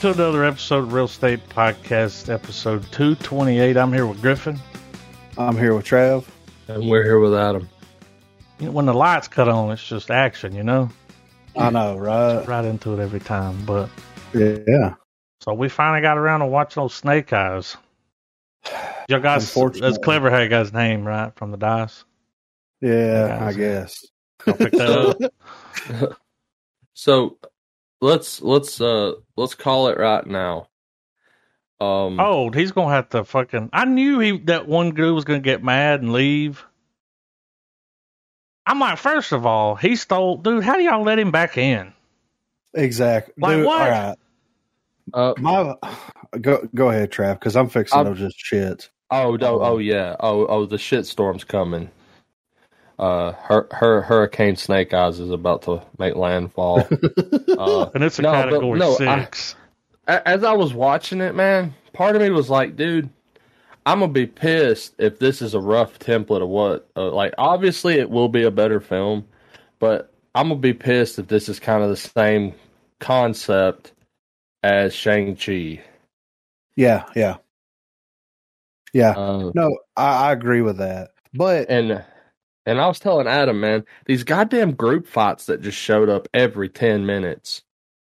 to another episode of Real Estate Podcast, episode 228. I'm here with Griffin. I'm here with Trav. And we're here with Adam. You know, when the lights cut on, it's just action, you know? I know, right? Right into it every time. But Yeah. so we finally got around to watching those snake eyes. Y'all guys, Unfortunately. that's clever how you guys name, right? From the dice. Yeah, Yeah. I guess. I'll pick that up. So let's let's uh let's call it right now. Um Oh, he's gonna have to fucking. I knew he that one dude was gonna get mad and leave. I'm like, first of all, he stole, dude. How do y'all let him back in? Exactly. Like Dude, what? All right. uh, My go go ahead, Trav, because I'm fixing I'm- to just shit. oh no oh yeah. Oh oh the shit storm's coming. Uh her her Hurricane Snake Eyes is about to make landfall. uh And it's a No, but category no, I- six. a- as I was watching it, man, part of me was like, dude, I'm gonna be pissed if this is a rough template of what. Uh, like, obviously, it will be a better film, but I'm gonna be pissed if this is kind of the same concept as Shang Chi. Yeah, yeah. Yeah. Uh, No, I, I agree with that. But and and I was telling Adam, man, these goddamn group fights that just showed up every ten minutes.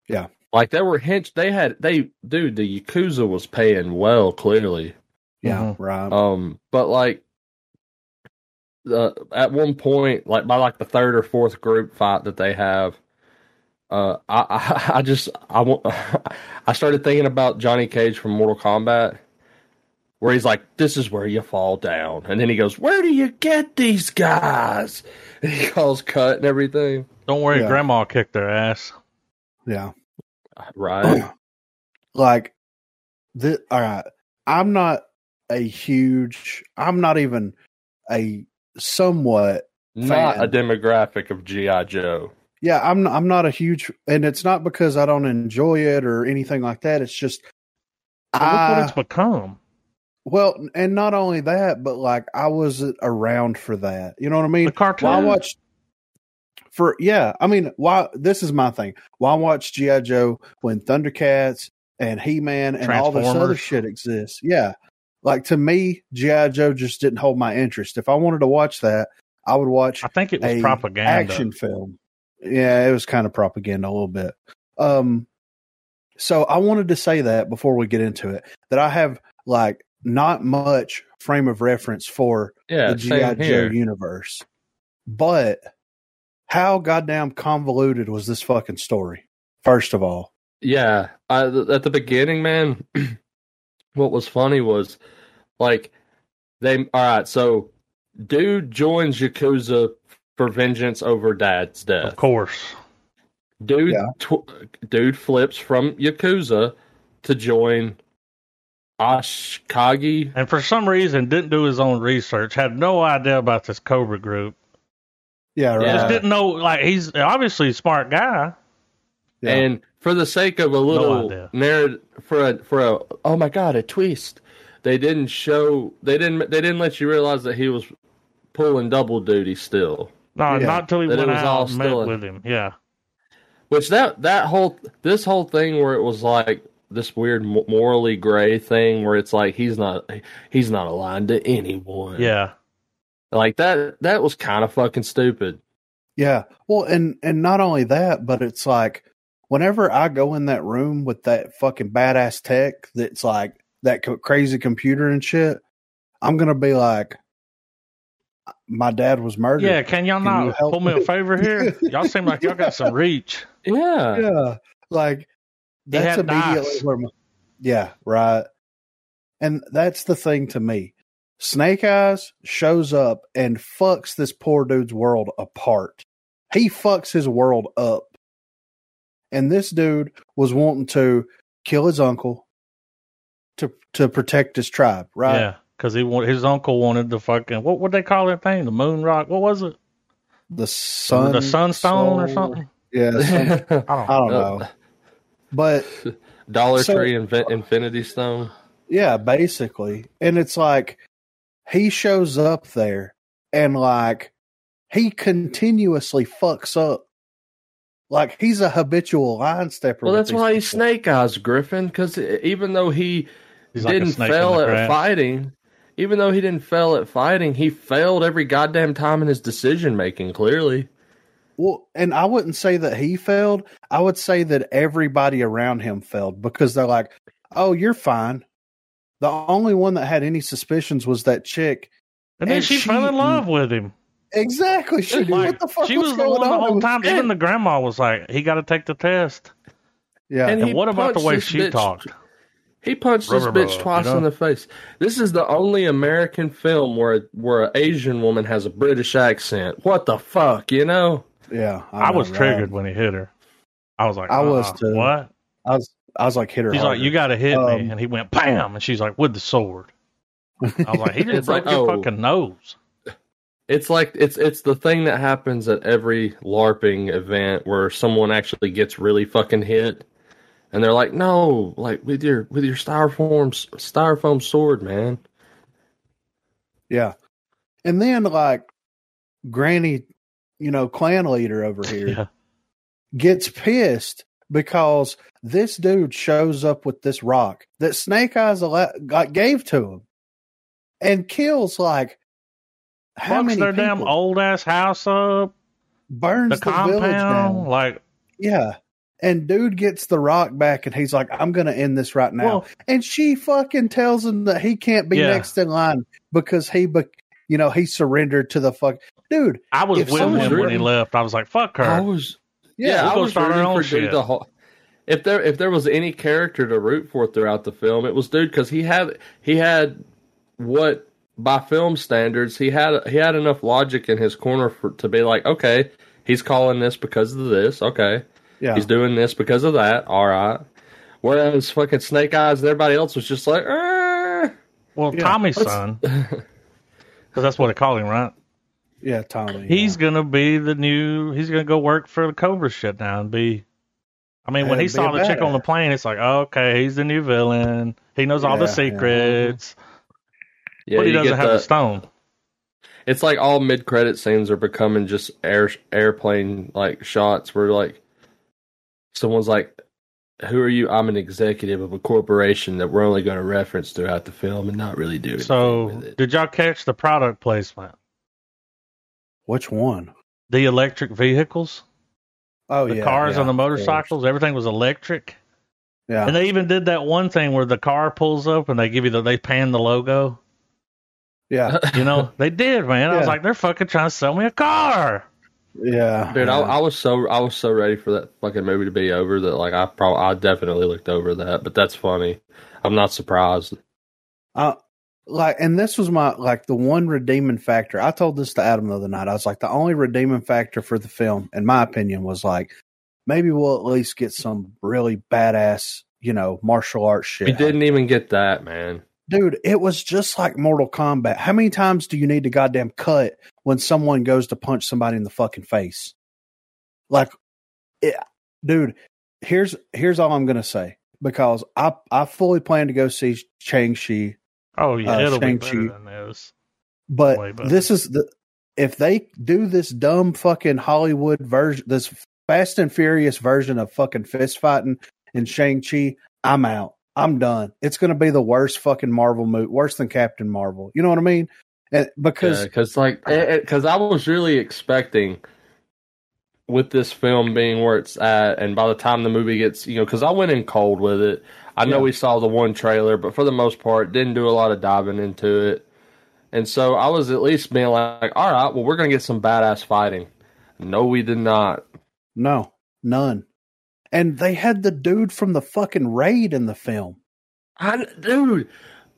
Yeah. like they were hinch. They had they dude. The Yakuza was paying well, clearly. yeah, Mhm. right. Um, but like, uh, at one point, like by like the third or fourth group fight that they have, uh, I I, I just I want I started thinking about Johnny Cage from Mortal Kombat, where he's like, "This is where you fall down," and then he goes, "Where do you get these guys?" And he calls cut and everything. Don't worry, Yeah. Grandma kicked their ass. yeah. Uh, right? like the all right. I'm not a huge I'm not even a somewhat Not Fan. a demographic of GI Joe. yeah, I'm I'm not a huge and it's not because I don't enjoy it or anything like that. It's just But look what it's become. Well, and not only that, but like I wasn't around for that. You know what I mean? The cartoon. Well, I watched for yeah. I mean, why? This is my thing. Why watch GI Joe when Thundercats and He Man and all this other shit exists? Yeah, like to me, GI Joe just didn't hold my interest. If I wanted to watch that, I would watch I think it was propaganda. action film. Yeah, it was kind of propaganda a little bit. Um, so I wanted to say that before we get into it, that I have like not much frame of reference for Yeah, the GI Joe here. universe, but how goddamn convoluted was this fucking story? First of all, Yeah, I, th- at the beginning, man, what was funny was like they. All right, so dude joins Yakuza for vengeance over dad's death. Of course. Dude, Yeah. tw- dude flips from Yakuza to join Arashikage. And for some reason, didn't do his own research. Had no idea about this Cobra group. yeah, right, Just didn't know. Like he's obviously a smart guy. Yeah. And for the sake of a little idea. narrative, for a for a oh my god, a twist, they didn't show. They didn't. They didn't let you realize that he was pulling double duty still. No, Yeah. not till he That went was out all and met still with him. Yeah. Which that that whole this whole thing where it was like this weird morally gray thing where it's like he's not he's not aligned to anyone. Yeah. like that that was kind of fucking stupid. Yeah. Well, and and not only that, but it's like whenever I go in that room with that fucking badass tech that's like that co- crazy computer and shit, I'm gonna be like, my dad was murdered. Yeah. Can y'all Can not help pull me a favor here? y'all seem like y'all got some reach. Yeah, yeah. Like He that's immediately dice. where my, yeah, right. And that's the thing to me. Snake Eyes shows up and fucks this poor dude's world apart. He fucks his world up. And this dude was wanting to kill his uncle to to protect his tribe, right? Yeah. Because he wa- his uncle wanted the fucking what would they call that thing? The moon rock. What was it? The sun the sunstone or something. Yeah, sun- I don't. I don't know. But Dollar So- Tree Infi- Infinity Stone. Yeah, basically. And it's like he shows up there and like he continuously fucks up Like he's a habitual line stepper. Well, that's these why he's. Snake Eyes, Griffin. Because even though he He's didn't snake in fail at grass. fighting, even though he didn't fail at fighting, he failed every goddamn time in his decision making. Clearly, Well, and I wouldn't say that he failed. I would say that everybody around him failed because they're like, "Oh, you're fine." The only one that had any suspicions was that chick. And then And she, she- fell in love with him. Exactly. She, Like, what the fuck she was, was the going one the on? It whole time. Even the grandma was like, "He got to take the test." Yeah. And And what about the way she bitch- talked? he punched this bitch bug, twice you know? in the face. This is the only American film where where an Asian woman has a British accent. What the fuck, you know? Yeah. I, know, was right? triggered when he hit her. I was like, I was uh-uh. too. What? I was. I was like, hit her. He's like, "You got to hit me," Um, and he went, "Bam!" And she's like, "With the sword." I was like, "He just It's broke like, your oh. fucking nose." It's like it's it's the thing that happens at every LARPing event where someone actually gets really fucking hit, and they're like, "No, like with your with your styrofoam styrofoam sword, man." Yeah. And then like Granny, you know, clan leader over here Yeah. gets pissed because this dude shows up with this rock that Snake Eyes got gave to him and kills like how Fucks many their people? damn old ass house up, burns the, the, village compound. down. Like, Yeah. And dude gets the rock back and he's like, I'm going to end this right now. Well- and she fucking tells him that he can't be Yeah. next in line because he, be- you know, he surrendered to the fuck. Dude, I was with someone him when he left. I was like, "Fuck her." I was yeah, yeah, I was start our own for dude shit. the whole. If there if there was any character to root for throughout the film, it was dude because he had he had what by film standards he had he had enough logic in his corner for to be like okay he's calling this because of this okay yeah. he's doing this because of that all right whereas fucking Snake Eyes and everybody else was just like "Eh." well, Yeah, Tommy's let's- son, because that's what they call him, right? Yeah, Tommy. He's yeah. gonna be the new. He's gonna go work for the Cobra shit now and be. I mean, when he saw a the chick on the plane, it's like, okay, he's the new villain. He knows all the Yeah, yeah. secrets, yeah but he doesn't have the, the stone. it's like all mid credit scenes are becoming just air airplane like shots where like someone's like who are you i'm an executive of a corporation that we're only going to reference throughout the film and not really do anything So, with it. did y'all catch the product placement? Which one? The electric vehicles, Oh, yeah the yeah. cars yeah, and the motorcycles, everything was electric. Yeah. And they even did that one thing where the car pulls up and they give you the they pan the logo. yeah. You know, they did, man. I was like, they're fucking trying to sell me a car. Yeah. dude yeah. I, I was so i was so ready for that fucking movie to be over that like i probably i definitely looked over that but that's funny i'm not surprised Uh, like, and this was my like the one redeeming factor. I told this to Adam the other night. I was like, the only redeeming factor for the film, in my opinion, was like maybe we'll at least get some really badass, you know, martial arts shit. we didn't even get that man dude. It was just like Mortal Kombat. How many times do you need to goddamn cut when someone goes to punch somebody in the fucking face? Like, it, dude. Here's here's all I'm gonna say because I I fully plan to go see Shang Chi Oh yeah, Uh, it'll be Shang-Chi. better than this. But this is the if they do this dumb fucking Hollywood version, this Fast and Furious version of fucking fist fighting in Shang Chi, I'm out. I'm done. It's going to be the worst fucking Marvel movie, worse than Captain Marvel. You know what I mean? And because because like eh, eh, because I was really expecting with this film being where it's at, and by the time the movie gets, you know, because I went in cold with it. I know Yeah. we saw the one trailer, but for the most part, didn't do a lot of diving into it. And so I was at least being like, all right, well, we're gonna get some badass fighting. No, we did not. no, none. And they had the dude from the fucking raid in the film. I, dude,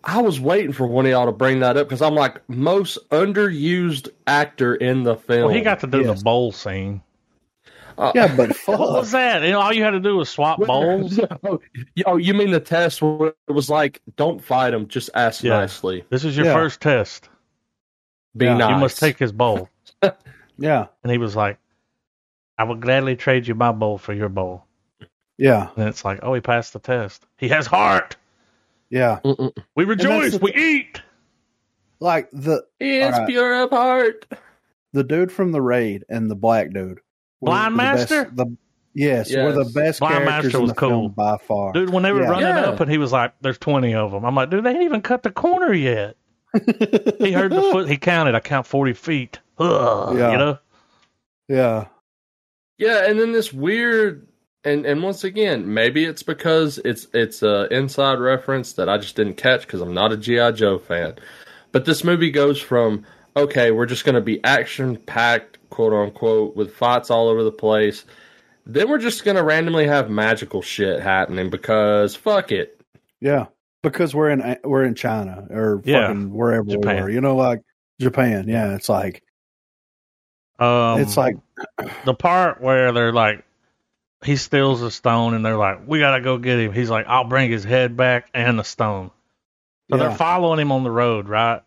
I was waiting for one of y'all to bring that up because I'm like most underused actor in the film. Well, he got to do yes. the bowl scene. Uh, Yeah, but fuck. What was that? You know, all you had to do was swap bowls. oh, you- you mean the test where it was like, don't fight him, just ask Yeah. nicely. This is your Yeah. first test. Be Yeah. nice. You must take his bowl. yeah, And he was like, I would gladly trade you my bowl for your bowl. Yeah, And it's like, oh, he passed the test. He has heart. yeah. Mm-mm. We rejoice. We eat. Like the He is Alright. pure of heart. the dude from the raid and the black dude. were Blind the best- Master? the Yes, Yes. were the best Blind characters Master in was the cool. film by far. Dude, when they were Yeah. running Yeah. up and he was like, "There's 20 of them," I'm like, "Dude, they ain't even cut the corner yet." He heard the foot. He counted. I count 40 feet. Ugh, Yeah. You know. yeah, Yeah, and then this weird and and once again, maybe it's because it's it's a inside reference that I just didn't catch because I'm not a GI Joe fan. But this movie goes from okay, we're just going to be action packed, quote unquote, with fights all over the place. Then we're just going to randomly have magical shit happening because fuck it. yeah. Because we're in we're in China or Yeah. fucking wherever Japan. we were, you know, like Japan. Yeah, it's like Um, it's like the part where they're like, he steals a stone, and they're like, "We gotta go get him." He's like, "I'll bring his head back and the stone." So Yeah. they're following him on the road, right?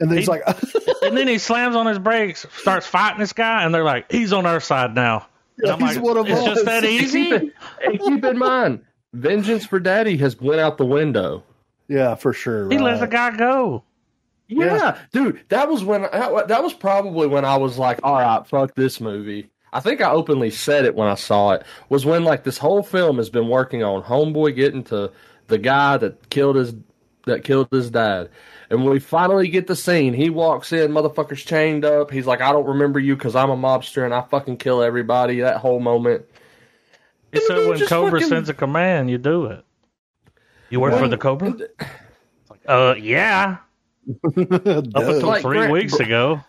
and then he's he- like, And then he slams on his brakes, starts fighting this guy, and they're like, "He's on our side now." And I'm he's like, one of it's us. just that easy. keep, and keep in mind, Vengeance for Daddy has went out the window. yeah, for sure. He right. lets the guy go. Yeah, Yeah. dude, that was when that, that was probably when I was like, all right, fuck this movie. I think I openly said it when I saw it. Was when like this whole film has been working on homeboy getting to the guy that killed his that killed his dad. And when we finally get the scene, he walks in, motherfucker's chained up. He's like, I don't remember you because I'm a mobster and I fucking kill everybody. That whole moment. He And said when Cobra fucking- sends a command, you do it. You work for the Cobra? Uh, yeah. Up until Like, three Grant- weeks ago.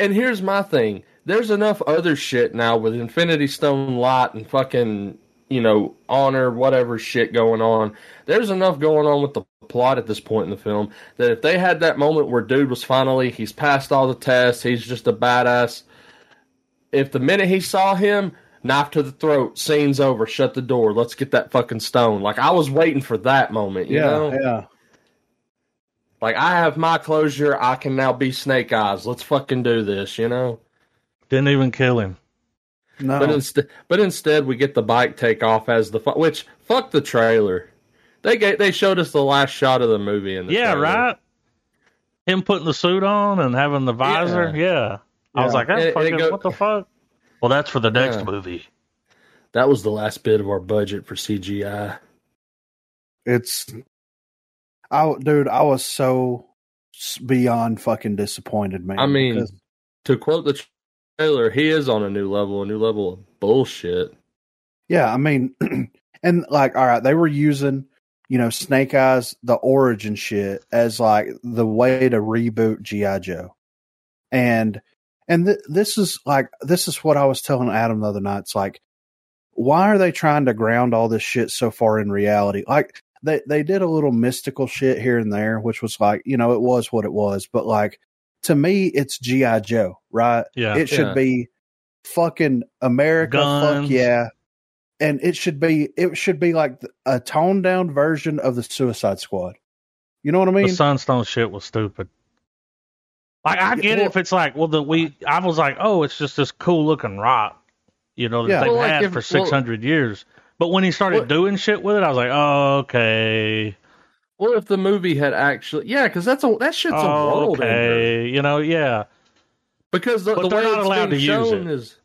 and here's my thing. There's enough other shit now with Infinity Stone Light and fucking, you know, honor, whatever shit going on. There's enough going on with the plot at this point in the film that if they had that moment where dude was finally, he's passed all the tests, he's just a badass. If the minute he saw him, knife to the throat, scene's over, shut the door, let's get that fucking stone. Like, I was waiting for that moment, you yeah, know? yeah. Like, I have my closure, I can now be Snake Eyes. Let's fucking do this, you know? Didn't even kill him. No, But instead, but instead, we get the bike take off as the fu- which fuck the trailer. They gave, they showed us the last shot of the movie in the Yeah, trailer. right? Him putting the suit on and having the visor. Yeah. I was like, that's And- and it go- what the fuck? Well, that's for the next Yeah. movie. That was the last bit of our budget for CGI. it's, I dude, I was so beyond fucking disappointed, man. I mean, To quote the trailer, he is on a new level, a new level of bullshit. yeah, I mean, and like, all right, they were using, you know, Snake Eyes, the origin shit, as like the way to reboot GI Joe, and and th- this is like this is what I was telling Adam the other night. It's like, why are they trying to ground all this shit so far in reality? Like they they did a little mystical shit here and there, which was like, you know, it was what it was, but like to me, it's GI Joe, right? Yeah. it should Yeah. be fucking America, Guns. fuck yeah. And it should be it should be like a toned down version of the Suicide Squad. You know what I mean? the Sunstone shit was stupid. Like I Yeah, get it if it's like, well, the we I was like, oh, it's just this cool looking rock, you know, that Yeah. they've Well, like had if- for six hundred years. But when he started Well- doing shit with it, I was like, oh, okay, Well, if the movie had actually, yeah, because that's a that shit's a oh, world ender. you know, yeah, Because the, But the they're way not it's allowed being to use shown it. is,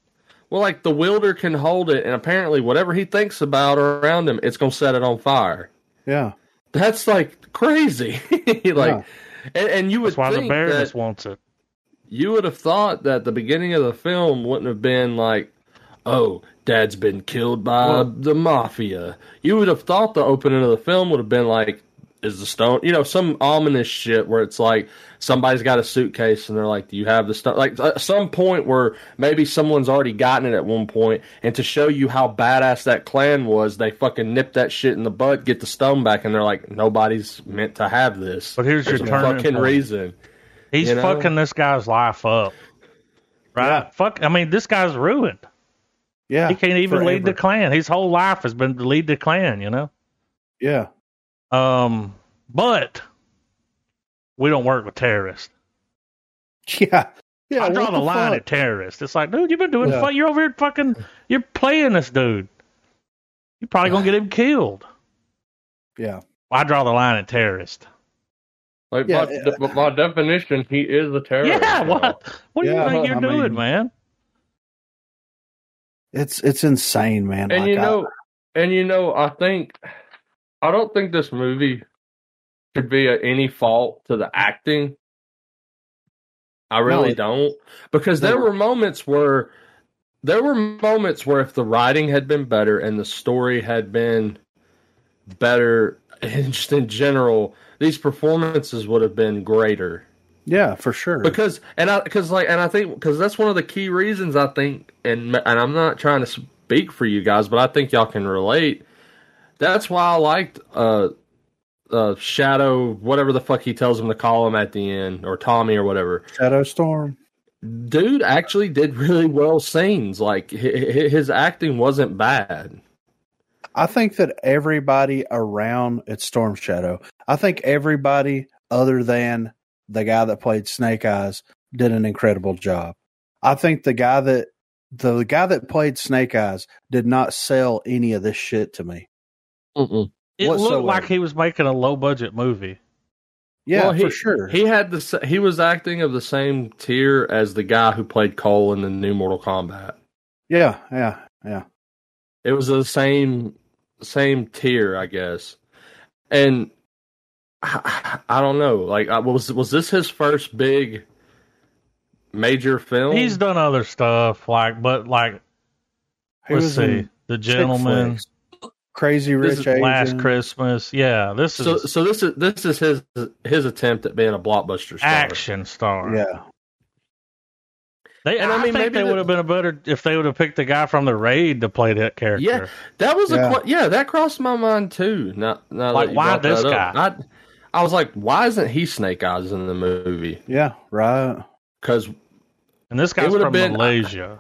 well, like the wielder can hold it, and apparently whatever he thinks about around him, it's gonna set it on fire. yeah. That's like crazy. like, Yeah. and, and you would that's why the think Baroness that wants it. you would have thought that the beginning of the film wouldn't have been like, oh, dad's been killed by Well- the mafia. You would have thought the opening of the film would have been like, is the stone, you know, some ominous shit where it's like somebody's got a suitcase and they're like, do you have the stone? Like at some point where maybe someone's already gotten it at one point, and to show you how badass that clan was, they fucking nip that shit in the butt, get the stone back, and they're like, nobody's meant to have this. But here's There's your fucking point. reason. He's you know? fucking this guy's life up, right? Yeah. Fuck, I mean, this guy's ruined. Yeah. He can't even lead the clan. His whole life has been to lead the clan, you know. Yeah. Um, but we don't work with terrorists. Yeah. Yeah. I draw what the, line fuck? at terrorists. It's like, dude, you've been doing Yeah. fu- You're over here fucking. You're playing this dude. You're probably gonna get him killed. Yeah. I draw the line at terrorist. Like Yeah, by, de- by definition, he is a terrorist. Yeah, now. what? What do Yeah, you think you're I doing, mean- man? It's it's insane, man. And Like, you I- know, and you know, I think I don't think this movie could be at any fault to the acting. I really it- don't because there were moments where there were moments where if the writing had been better and the story had been better and just in general these performances would have been greater yeah, for sure. because and I because like and I think because that's one of the key reasons I think and and I'm not trying to speak for you guys, but I think y'all can relate. That's why I liked uh uh Shadow whatever the fuck he tells him to call him at the end or Tommy or whatever. Shadow Storm. Dude actually did really well scenes. Like hi- hi- his acting wasn't bad. I think that everybody around it's Storm Shadow. I think everybody other than the guy that played Snake Eyes did an incredible job. I think the guy that the guy that played Snake Eyes did not sell any of this shit to me. Mm-mm. It Whatsoever. looked like he was making a low budget movie. Yeah, Well, he- for sure. He had the he was acting of the same tier as the guy who played Cole in the new Mortal Kombat. yeah, yeah, yeah. It was the same same tier, I guess. And I, I don't know. Like, I- was was this his first big major film? He's done other stuff, like, but like, He let's see, in The chick Gentlemen, flicks. Crazy This Rich is Last Christmas. Yeah, this is so. So this is this is his his attempt at being a blockbuster star. action star. Yeah, They, And I I, mean, think maybe they the- would have been a better if they would have picked the guy from the raid to play that character. Yeah, that was a Yeah. yeah. yeah that crossed my mind too. Not, now Like, why brought this that up. guy? I, I was like, why isn't he Snake Eyes in the movie? yeah, right. Because and this guy's would've from been- Malaysia.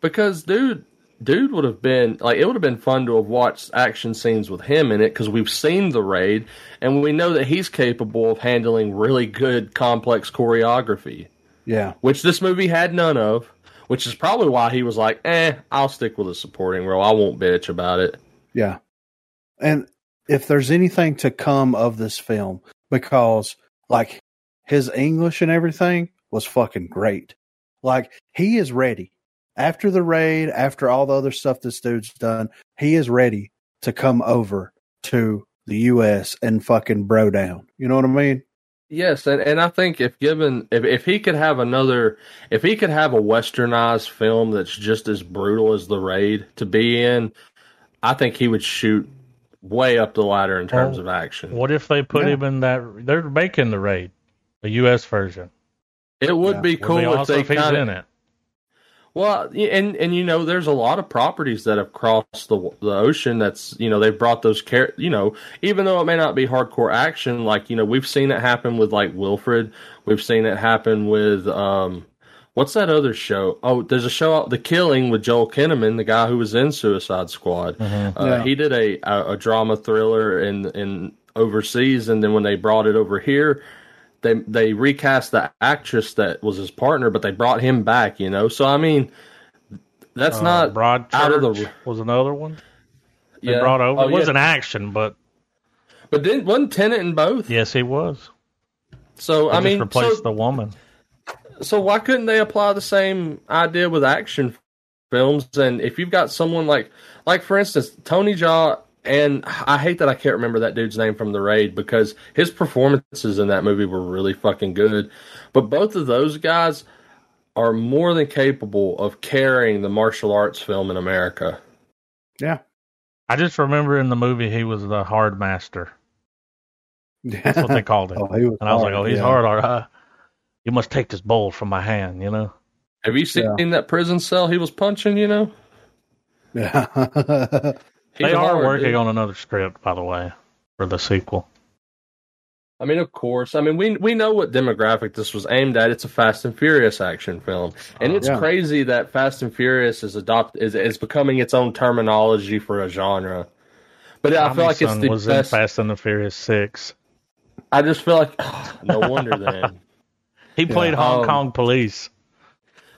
because dude dude would have been like it would have been fun to have watched action scenes with him in it because we've seen the raid and we know that he's capable of handling really good complex choreography Yeah, which this movie had none of which is probably why he was like eh i'll stick with a supporting role i won't bitch about it Yeah. And if there's anything to come of this film, because like his English and everything was fucking great. Like he is ready. After the raid, after all the other stuff this dude's done, he is ready to come over to the US and fucking bro down. You know what I mean? Yes, and, and I think if given if if he could have another if he could have a westernized film that's just as brutal as the raid to be in, I think he would shoot way up the ladder in terms Oh, of action. What if they put Yeah. him in that? They're making the raid, the U.S. version. It would Yeah. be Would cool be if they if he's kind in it. Well, and and you know, there's a lot of properties that have crossed the the ocean. That's you know they've brought those care. you know even though it may not be hardcore action, like you know we've seen it happen with like Wilfred. We've seen it happen with um, what's that other show? Oh, there's a show out The Killing with Joel Kinnaman, the guy who was in Suicide Squad. Mhm. Uh, Yeah. He did a, a a drama thriller in in overseas, and then when they brought it over here, they they recast the actress that was his partner, but they brought him back. You know, so I mean, that's Uh, not Broad out of the- was another one. They yeah. brought over. Oh, it yeah. wasn't action, but But didn't wasn't Tennant in both? yes, he was. So They I just mean, replaced so, the woman. so why couldn't they apply the same idea with action films? And if you've got someone like, like for instance, Tony Jaa, and I hate that I can't remember that dude's name from the raid because his performances in that movie were really fucking good. But both of those guys are more than capable of carrying the martial arts film in America. Yeah. I just remember in the movie he was the hard master. That's what they called him. oh, he was and I was hard, like, oh, he's yeah. hard, all right. You must take this bowl from my hand, you know? Have you seen that prison cell he was punching? You know, Yeah. He's they are hard, working dude. on another script, by the way, for the sequel. I mean, of course. I mean, we we know what demographic this was aimed at. It's a Fast and Furious action film, and it's Yeah. crazy that Fast and Furious is adopt is is becoming its own terminology for a genre. But I feel like it's the was best. in Fast and the Furious 6. I just feel like no wonder then. He played Yeah. Hong Um, Kong police.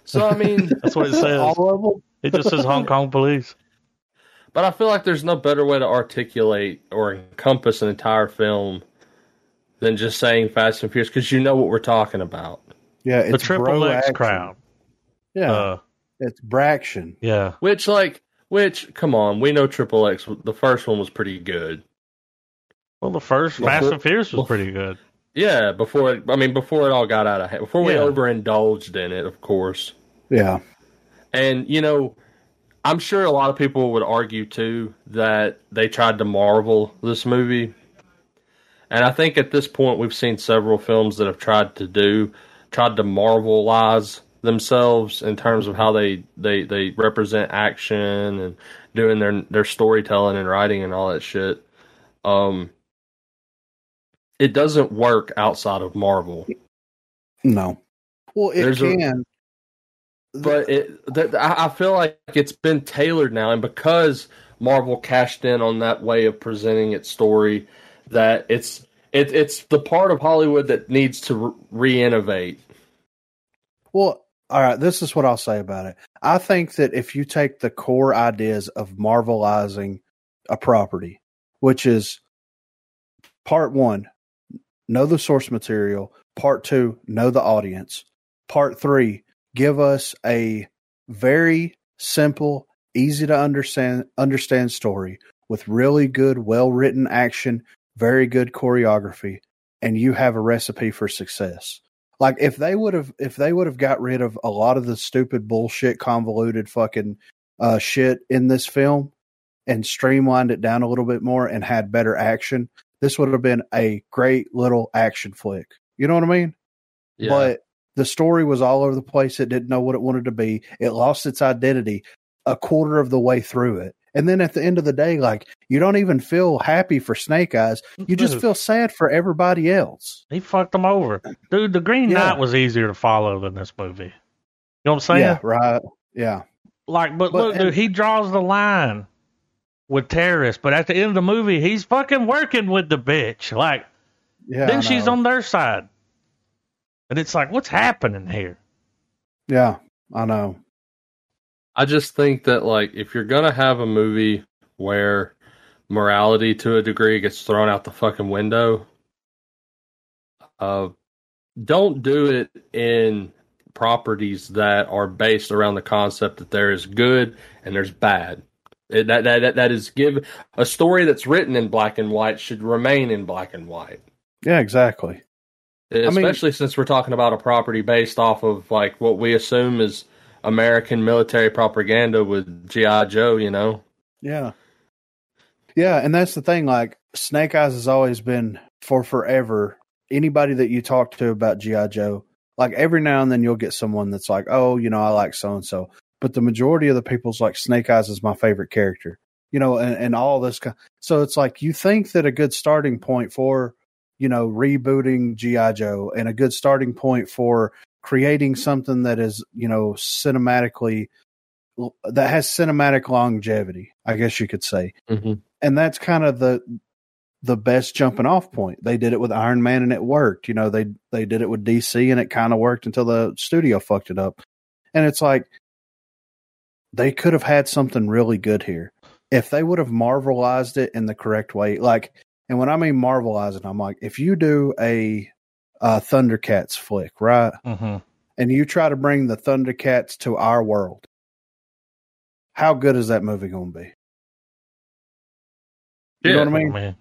So I mean, That's what it says. All of them? It just says Hong Kong police. But I feel like there's no better way to articulate or encompass an entire film than just saying Fast and Furious because you know what we're talking about. Yeah, The it's Triple X action. crowd. Yeah, Uh, It's Braction. Yeah. Which like which come on, we know Triple X the first one was pretty good. Well, the first Before- Fast and Furious was pretty good. Yeah, before it, I mean before it all got out of hand, before we Yeah. overindulged in it, of course. Yeah. And you know, I'm sure a lot of people would argue too that they tried to marvel this movie. And I think at this point we've seen several films that have tried to do tried to marvelize themselves in terms of how they they they represent action and doing their their storytelling and writing and all that shit. Um it doesn't work outside of Marvel. No. Well, it There's a- can. But it I feel like it's been tailored now, and because Marvel cashed in on that way of presenting its story, that it's it, it's the part of Hollywood that needs to re innovate. Well, all right, this is what I'll say about it. I think that if you take the core ideas of marvelizing a property, which is part one, know the source material, part two, know the audience, part three, give us a very simple, easy to understand understand story with really good, well written action, very good choreography, and you have a recipe for success. Like if they would have if they would have got rid of a lot of the stupid bullshit convoluted fucking uh shit in this film and streamlined it down a little bit more and had better action, this would have been a great little action flick. You know what I mean? Yeah, But the story was all over the place. It didn't know what it wanted to be. It lost its identity a quarter of the way through it. And then at the end of the day, like you don't even feel happy for Snake Eyes. You just feel sad for everybody else. he fucked them over, dude. The Green Yeah. Knight was easier to follow than this movie. You know what I'm saying? Yeah, right. Yeah. Like, but, But- look, dude, he draws the line with terrorists, but at the end of the movie, he's fucking working with the bitch. Like, Yeah. then she's on their side, and it's like, what's happening here? Yeah, I know. I just think that like if you're gonna have a movie where morality to a degree gets thrown out the fucking window, uh, don't do it in properties that are based around the concept that there is good and there's bad. It, that, that that is give a story that's written in black and white should remain in black and white. Yeah, exactly. Mean- Especially since we're talking about a property based off of like what we assume is American military propaganda with GI Joe, you know. Yeah. Yeah, and that's the thing. Like Snake Eyes has always been for forever. Anybody that you talk to about GI Joe, like every now and then you'll get someone that's like, "Oh, you know, I like so and so," but the majority of the people's like Snake Eyes is my favorite character. You know, and, and all this. ki- So it's like you think that a good starting point for, you know, rebooting GI Joe and a good starting point for creating something that is, you know, cinematically that has cinematic longevity, I guess you could say Mm-hmm. and that's kind of the the best jumping off point. They did it with Iron Man and it worked. You know, they they did it with DC and it kind of worked until the studio fucked it up. And it's like they could have had something really good here if they would have marvelized it in the correct way. Like, and when I mean marvelizing, I'm like, if you do a, uh Thundercats flick, right, Mm-hmm. and you try to bring the Thundercats to our world, how good is that movie going to be? You know what I mean? Man.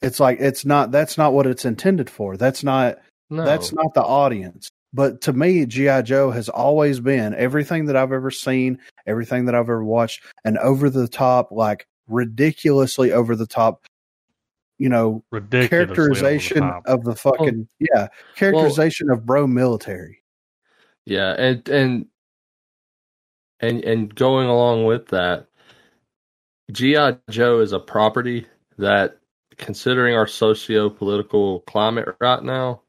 it's like it's not that's not what it's intended for that's not No. that's not the audience but to me gi joe has always been everything that i've ever seen everything that i've ever watched an over the top like ridiculously over the top you know characterization the of the fucking yeah characterization of bro military Yeah, and and and and going along with that, GI Joe is a property that, considering our socio-political climate right now,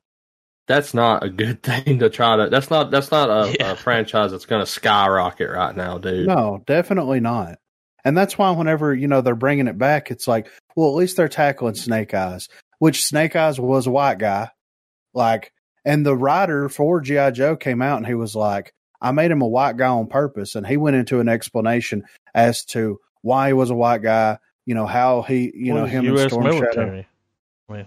that's not a good thing to try to. That's not that's not a, Yeah. a franchise that's going to skyrocket right now, dude. no definitely not and that's why whenever you know they're bringing it back it's like well at least they're tackling snake eyes which snake eyes was a white guy like and the writer for gi joe came out and he was like i made him a white guy on purpose and he went into an explanation as to why he was a white guy you know how he you know Was him and U.S. storm shadow military.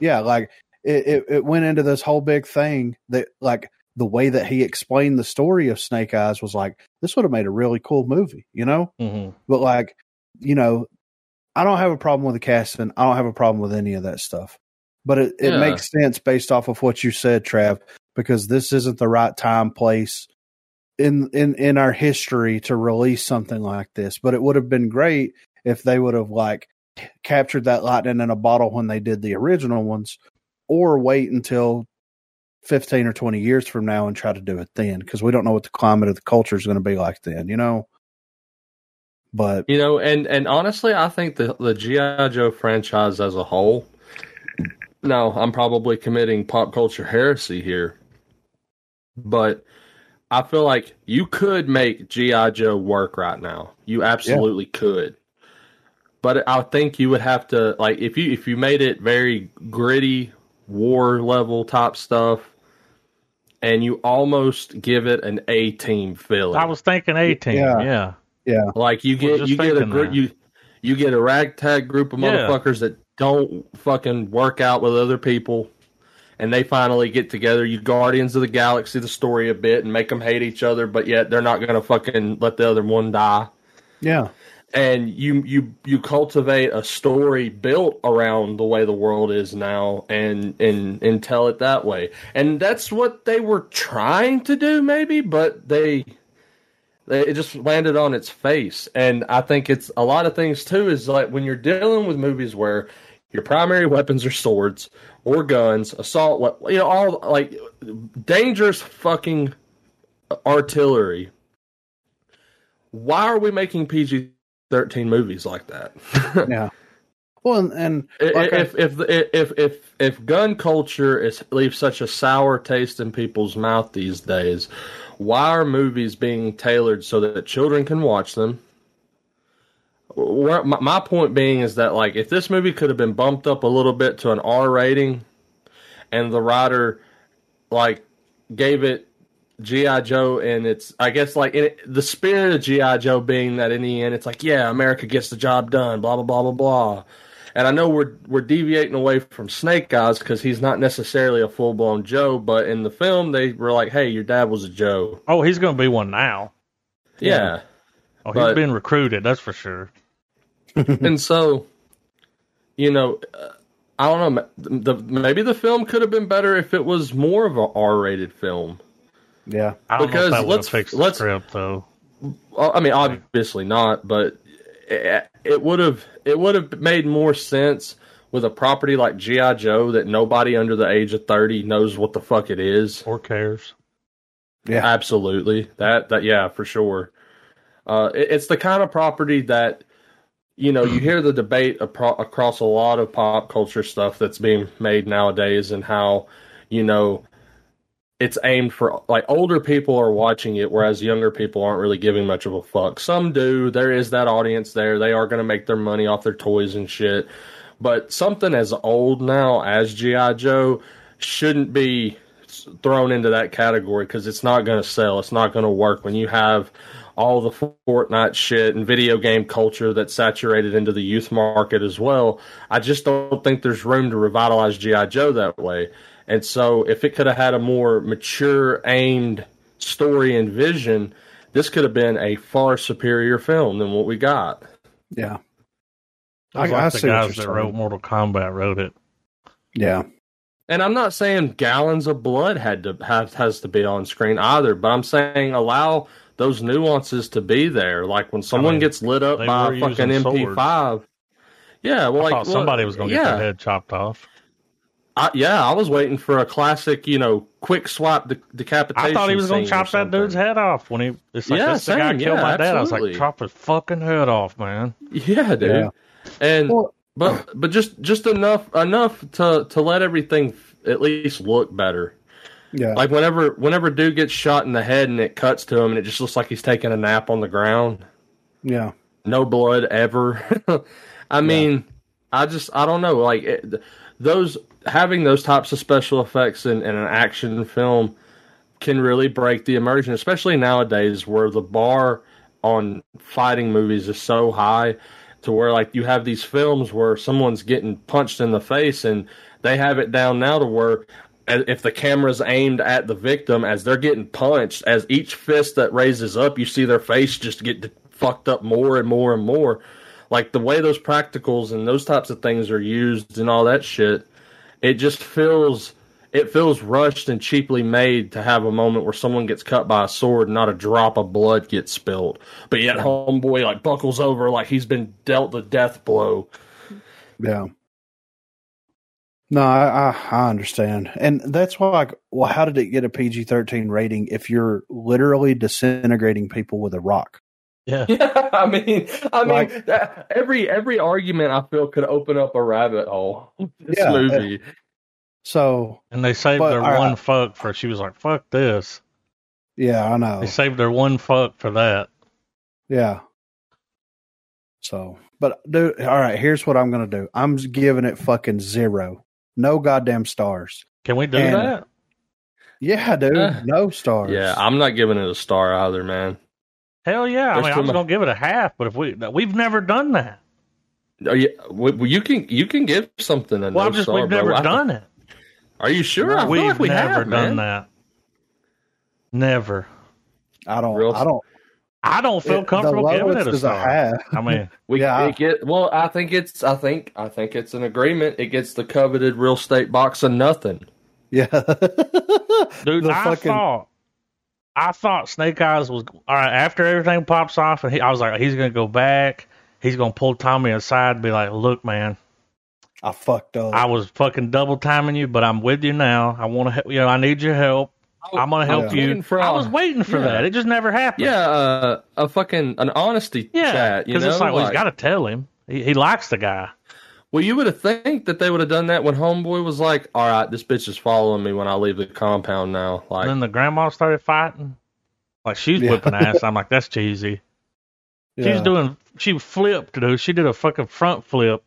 yeah like it, it, it went into this whole big thing that like the way that he explained the story of Snake Eyes was like, this would have made a really cool movie, you know? hmm But like, you know, I don't have a problem with the casting. I don't have a problem with any of that stuff. But it, it Yeah. makes sense based off of what you said, Trav, because this isn't the right time, place in in in our history to release something like this. But it would have been great if they would have like captured that lightning in a bottle when they did the original ones, or wait until 15 or 20 years from now and try to do it then because we don't know what the climate of the culture is going to be like then, you know? But You know, and and honestly, I think the the GI Joe franchise as a whole. No, I'm probably committing pop culture heresy here, but I feel like you could make GI Joe work right now. You absolutely could, but I think you would have to like if you if you made it very gritty war level type stuff, and you almost give it an A team feeling. I was thinking A team. Yeah. Yeah. yeah, Like you get you get a group you you get a ragtag group of Yeah. motherfuckers that don't fucking work out with other people, and they finally get together. You Guardians of the Galaxy the story a bit and make them hate each other, but yet they're not gonna fucking let the other one die. yeah, And you you you cultivate a story built around the way the world is now, and and and tell it that way. And that's what they were trying to do, maybe, but they they- it just landed on its face and i think it's a lot of things too is like when you're dealing with movies where your primary weapons are swords or guns assault you know all like dangerous fucking artillery why are we making pg-13 movies like that yeah. Well, and, and like I- if, if if if if gun culture is leaves such a sour taste in people's mouth these days, why are movies being tailored so that children can watch them? Where, my, my point being is that like if this movie could have been bumped up a little bit to an R rating, and the writer like gave it GI Joe and it's I guess like in it, the spirit of GI Joe being that in the end it's like yeah America gets the job done blah blah blah blah blah and I know we're we're deviating away from Snake Eyes because he's not necessarily a full blown Joe but in the film they were like hey your dad was a Joe Oh, he's going to be one now. yeah Oh, he's But- been recruited. That's for sure. and so you know uh, I don't know the, maybe the film could have been better if it was more of a R rated film yeah, I don't Because know if that let's- have fixed let's- script though. I mean, obviously not, but it, it would have it would have made more sense with a property like GI Joe that nobody under the age of thirty knows what the fuck it is. Or cares. yeah, Absolutely, that that yeah, for sure. Uh, it, it's the kind of property that you know you hear the debate apro- across a lot of pop culture stuff that's being made nowadays, and how you know it's aimed for like older people are watching it, whereas younger people aren't really giving much of a fuck. Some do. There is that audience there. They are going to make their money off their toys and shit. But something as old now as GI Joe shouldn't be thrown into that category because it's not going to sell. It's not going to work when you have all the Fortnite shit and video game culture that's saturated into the youth market as well. I just don't think there's room to revitalize GI Joe that way. And so, if it could have had a more mature, aimed story and vision, this could have been a far superior film than what we got. yeah, I, I- I like the see what guys you're that saying. wrote Mortal Kombat wrote it. yeah, And I'm not saying gallons of blood had to have has to be on screen either, but I'm saying allow those nuances to be there. Like when someone mean, gets lit up by a fucking MP5. Yeah, well, I like thought somebody was going to yeah, get their head chopped off. I, yeah, I was waiting for a classic, you know, quick swap de- decapitation. I thought he was going to chop that dude's head off when he. It's like Yeah, this the guy same. killed Yeah, my dad. I was like, chop his fucking head off, man. Yeah, dude. Yeah. And Well- but but just just enough enough to to let everything at least look better. yeah, Like whenever whenever dude gets shot in the head and it cuts to him and it just looks like he's taking a nap on the ground. yeah, No blood ever. I mean, I just I don't know. Like it, those having those types of special effects in, in an action film can really break the immersion, especially nowadays where the bar on fighting movies is so high to where like you have these films where someone's getting punched in the face and they have it down now to where if the camera's aimed at the victim as they're getting punched, as each fist that raises up, you see their face just get fucked up more and more and more. Like the way those practicals and those types of things are used and all that shit, it just feels it feels rushed and cheaply made to have a moment where someone gets cut by a sword and not a drop of blood gets spilled. But yet homeboy like buckles over like he's been dealt the death blow. Yeah. No, I, I I understand, and that's why. Like, well, how did it get a PG thirteen rating if you're literally disintegrating people with a rock? Yeah. Yeah, I mean, I mean, that, every every argument I feel could open up a rabbit hole. This Yeah, movie, So And they saved But, their all right. one fuck for she was like, fuck this. yeah, I know. They saved their one fuck for that. Yeah. So, but dude, all right. Here's what I'm gonna do. I'm giving it fucking zero. No goddamn stars. Can we do And- that? Yeah, dude. Uh, no stars. yeah, I'm not giving it a star either, man. Hell yeah. I mean, I too was much- gonna give it a half, but if we we've never done that. Oh, yeah, well, you can you can give something a Well, no I'm just star, we've never. I- done it. Are you sure? I we've like we never have, done man. that. Never. I don't. Real- I don't. I don't feel it- comfortable giving it a is star. half. I mean, We Yeah. it get well. I think it's. I think. I think it's an agreement. It gets the coveted real estate box of nothing. Yeah. dude, The I fucking- thought, I thought Snake Eyes was all right after everything pops off, and he, I was like, he's gonna go back. He's gonna pull Tommy aside, and be like, "Look, man, I fucked up. I was fucking double timing you, but I'm with you now. I want to, help you know, I need your help. I'm gonna help Yeah. you." Waiting for I was waiting for Yeah. that. It just never happened. Yeah, uh, a fucking an honesty yeah, chat. You because know, it's like, well, he's Like- got to tell him. He, he likes the guy. Well, you would have think that they would have done that when Homeboy was like, "All right, this bitch is following me when I leave the compound now." Like, and then the grandma started fighting. Like she's Yeah. whipping ass. I'm like, that's cheesy. She was Yeah. doing. She flipped, dude. She did a fucking front flip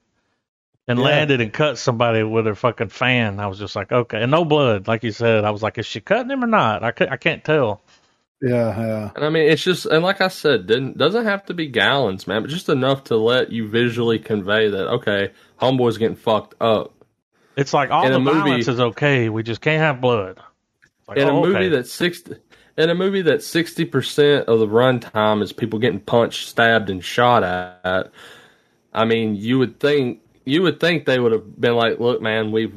and Yeah. landed and cut somebody with her fucking fan. I was just like, okay, and no blood, like you said. I was like, is she cutting him or not? I could, I can't tell. Yeah. Yeah. and I mean, it's just, and like I said, didn't doesn't have to be gallons, man, but just enough to let you visually convey that okay, Homeboy's getting fucked up. It's like all In the a movie- violence is okay. We just can't have blood. Like, in oh, a movie okay. that sixty in a movie that sixty percent of the runtime is people getting punched, stabbed, and shot at. I mean, you would think you would think they would have been like, "Look, man, we've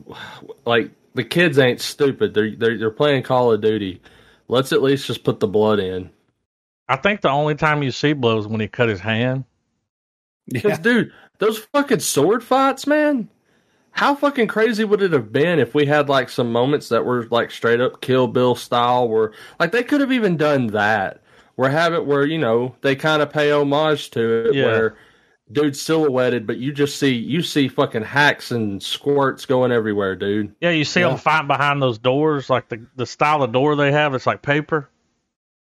like the kids ain't stupid. They're they're they're playing Call of Duty. Let's at least just put the blood in." I think the only time you see blood is when he cut his hand. Because, Yeah. dude, those fucking sword fights, man. How fucking crazy would it have been if we had like some moments that were like straight up Kill Bill style, where like they could have even done that, where have it where you know they kind of pay homage to it, Yeah. where dude's silhouetted, but you just see you see fucking hacks and squirts going everywhere, dude. Yeah, you see Yeah. them fighting behind those doors, like the the style of door they have. It's like paper.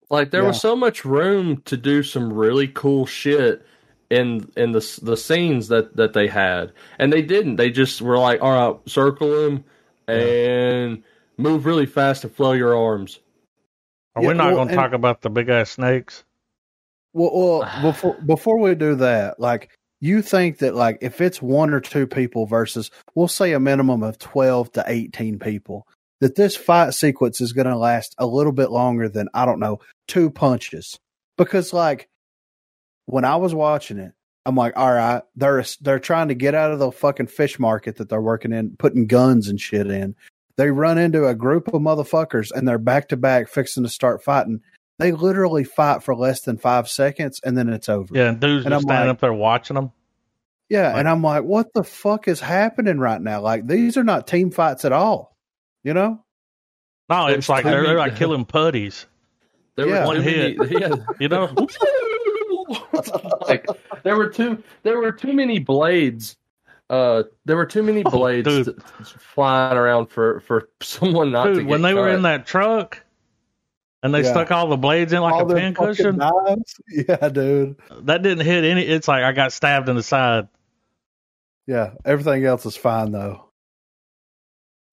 Like there Yeah. was so much room to do some really cool shit in in the the scenes that that they had, and they didn't. They just were like, "All right, circle him and move really fast and flow your arms." Are Yeah, we not well, going to talk about the big ass snakes? Well, well, before before we do that, like you think that like if it's one or two people versus we'll say a minimum of twelve to eighteen people, that this fight sequence is going to last a little bit longer than I don't know two punches because like when I was watching it, I'm like, all right, they're they're trying to get out of the fucking fish market that they're working in, putting guns and shit in. They run into a group of motherfuckers and they're back to back fixing to start fighting. They literally fight for less than five seconds and then it's over. Yeah, and dudes And just I'm standing like- up there watching them. Yeah, Like- and I'm like, what the fuck is happening right now? Like these are not team fights at all. You know? No, There's it's like they're, they're like killing putties. There Yeah. were One too hit. yeah. You know? like there were too there were too many blades. Uh, there were too many Oh, blades dude. t- flying around for for someone not to Dude, get when they were in that truck and they Yeah. stuck all the blades in like all a pincushion. Yeah, dude. that didn't hit any. It's like I got stabbed in the side. Yeah, everything else is fine though.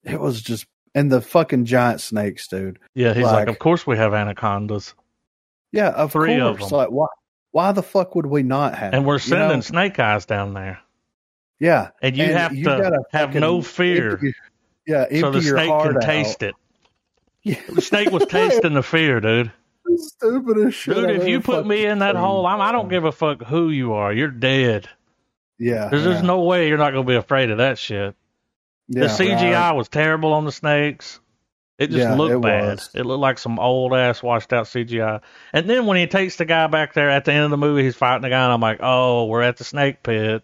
It was just and the fucking giant snakes, dude. Yeah, he's like, Like- of course we have anacondas, Yeah, of Three of course. them. Like why? Why the fuck would we not have? and we're you sending know? snake eyes down there, Yeah, and you And have you to have fucking no fear. empty- Yeah, empty so the snake can out. taste it. Yeah. The snake was tasting the fear, dude. Stupidest shit. Dude, if you put me in that hole, I'm, I don't give a fuck who you are. You're dead. Yeah, There's yeah, just no way you're not gonna be afraid of that shit. yeah, the CGI right. was terrible on the snakes. It just Yeah, looked it bad. was. It looked like some old ass washed out CGI. And then when he takes the guy back there at the end of the movie, he's fighting the guy, and I'm like, oh, we're at the snake pit.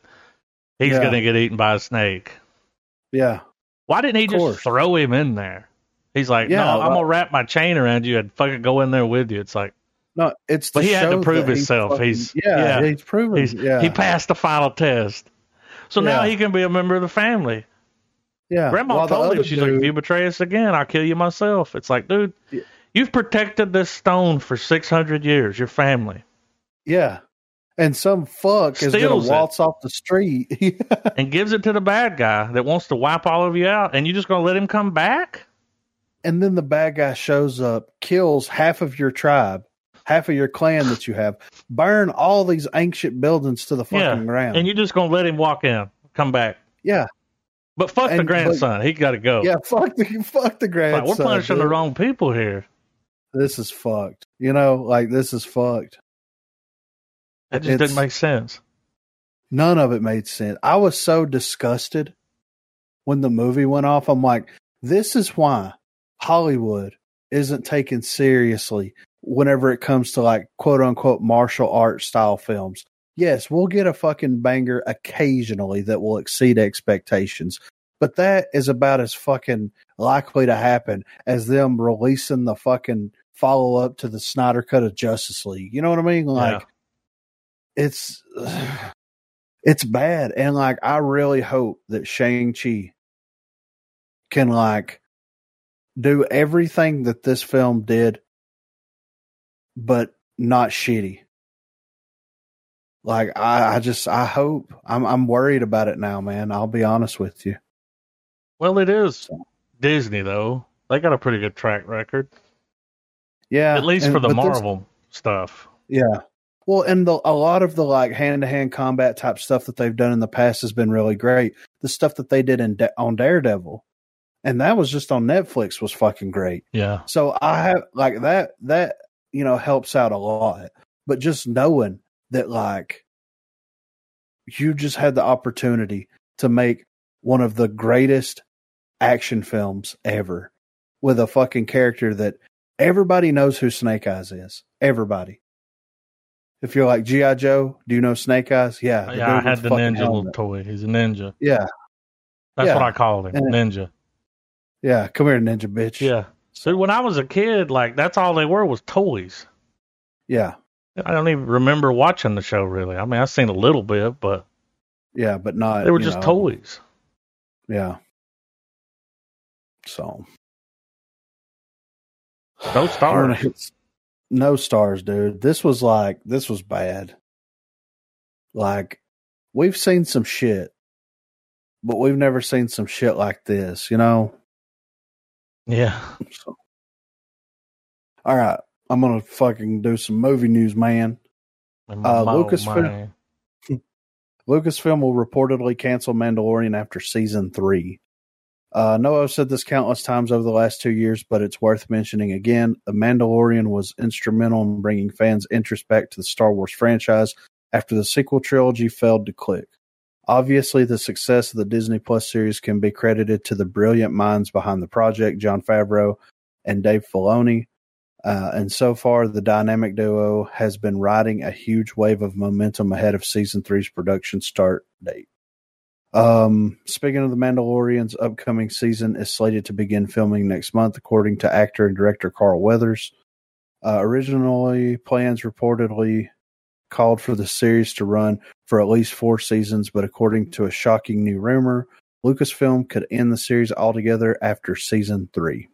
He's Yeah. gonna get eaten by a snake. Yeah, Why didn't he just throw him in there? He's like, Yeah, no, I'm gonna wrap my chain around you and fucking go in there with you. It's like no, it's. But he had to prove himself. fucking- He's- yeah, yeah. he's proven. he's yeah, he passed the final test. So now he can be a member of the family. yeah. Grandma told him, she's like, if you betray us again, I'll kill you myself. It's like, dude, Yeah. you've protected this stone for 600 years, your family, yeah, and some fuck is Steals it. gonna waltz off the street. and gives it to the bad guy that wants to wipe all of you out, and you're just going to let him come back? And then the bad guy shows up, kills half of your tribe, half of your clan that you have, burn all these ancient buildings to the fucking Yeah, ground. And you're just going to let him walk in, come back. yeah, But fuck the And- but- grandson. he got to go. yeah, fuck the fuck the Like, grandson. we're punishing the wrong people here. This is fucked. You know, like this is fucked. That just It's- didn't make sense. None of it made sense. I was so disgusted when the movie went off. I'm like, this is why Hollywood isn't taken seriously whenever it comes to like quote unquote martial art style films. Yes, we'll get a fucking banger occasionally that will exceed expectations, but that is about as fucking likely to happen as them releasing the fucking follow up to the Snyder cut of Justice League. You know what I mean? Like, it's it's bad and like i really hope that shang-chi can like do everything that this film did but not shitty like i i just i hope i'm i'm worried about it now man i'll be honest with you Well, it is Disney, though. They got a pretty good track record, yeah at least and- for the Marvel stuff. Yeah. Well, and the, a lot of the like hand to hand combat type stuff that they've done in the past has been really great. The stuff that they did in Da- on Daredevil, and that was just on Netflix, was fucking great. Yeah. So I have like that. That you know helps out a lot. But just knowing that like you just had the opportunity to make one of the greatest action films ever with a fucking character that everybody knows who Snake Eyes is. Everybody. If you're like GI Joe, do you know Snake Eyes? Yeah, yeah, I had the ninja little toy. He's a ninja. Yeah, That's Yeah. what I called him, And- ninja. Yeah. Come here, ninja bitch. Yeah. So when I was a kid, like that's all they were was toys. yeah, I don't even remember watching the show really. I mean, I've seen a little bit, but yeah. But not. they were just know, toys. Yeah. So No stars. no stars, dude. This was like this was bad. Like we've seen some shit, but we've never seen some shit like this. You know. Yeah. So. All right, I'm gonna fucking do some movie news, man. Uh, Lucasfilm- Lucasfilm will reportedly cancel Mandalorian after season three. Uh, I know I've said this countless times over the last two years, but it's worth mentioning again. The Mandalorian was instrumental in bringing fans' interest back to the Star Wars franchise after the sequel trilogy failed to click. Obviously, the success of the Disney Plus series can be credited to the brilliant minds behind the project, Jon Favreau and Dave Filoni. Uh, and so far, the dynamic duo has been riding a huge wave of momentum ahead of season three's production start date. Um, speaking of the Mandalorian's upcoming season is slated to begin filming next month, according to actor and director Carl Weathers. Uh, originally, plans reportedly called for the series to run for at least four seasons, but according to a shocking new rumor, Lucasfilm could end the series altogether after season three.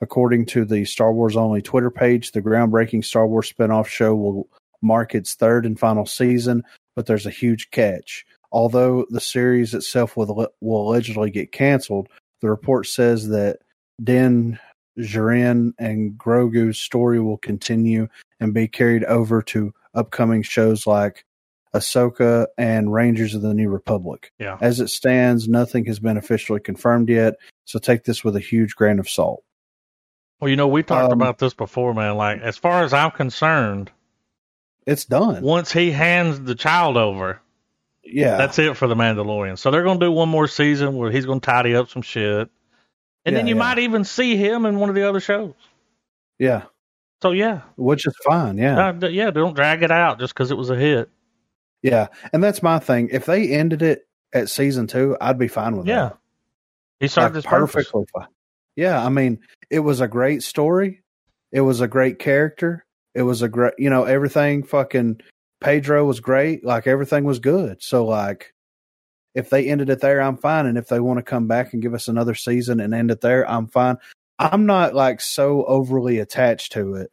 According to the Star Wars Only Twitter page, the groundbreaking Star Wars spinoff show will mark its third and final season, but there's a huge catch. Although the series itself will, will allegedly get canceled, the report says that Din Djarin and Grogu's story will continue and be carried over to upcoming shows like Ahsoka, and Rangers of the New Republic. Yeah. As it stands, nothing has been officially confirmed yet, so take this with a huge grain of salt. Well, you know, we talked Um, about this before, man. Like, as far as I'm concerned, It's done. once he hands the child over, yeah. that's it for the Mandalorian. So they're going to do one more season where he's going to tidy up some shit, and then you yeah. might even see him in one of the other shows. yeah. So yeah, Which is fine. Yeah. Uh, yeah, don't drag it out just because it was a hit. Yeah. And that's my thing. If they ended it at season two, I'd be fine with it. Yeah, that. he served Like, perfectly fine. Yeah, I mean, it was a great story. It was a great character. It was a great, you know, everything. Fucking Pedro was great. Like everything was good. So like, if they ended it there, I'm fine. And if they want to come back and give us another season and end it there, I'm fine. I'm not like so overly attached to it.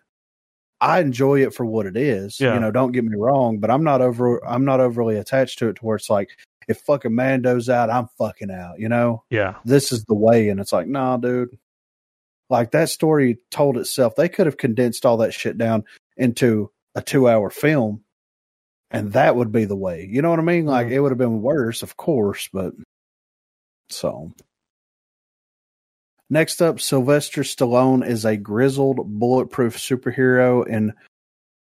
I enjoy it for what it is. Yeah. You know, don't get me wrong, but I'm not over. I'm not overly attached to it to where it's like, if fucking Mando's out, I'm fucking out. You know Yeah, this is the way and it's like nah dude like that story told itself they could have condensed all that shit down into a two hour film and that would be the way you know what i mean like Mhm. it would have been worse of course but so next up sylvester stallone is a grizzled bulletproof superhero in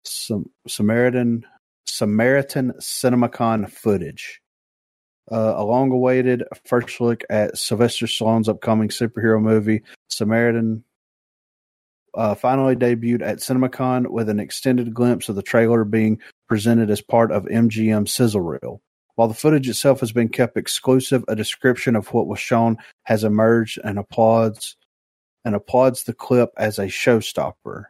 some samaritan samaritan cinemacon footage uh, a long awaited first look at Sylvester Stallone's upcoming superhero movie, Samaritan, uh, finally debuted at CinemaCon with an extended glimpse of the trailer being presented as part of MGM Sizzle Reel. While the footage itself has been kept exclusive, a description of what was shown has emerged and applauds and applauds the clip as a showstopper.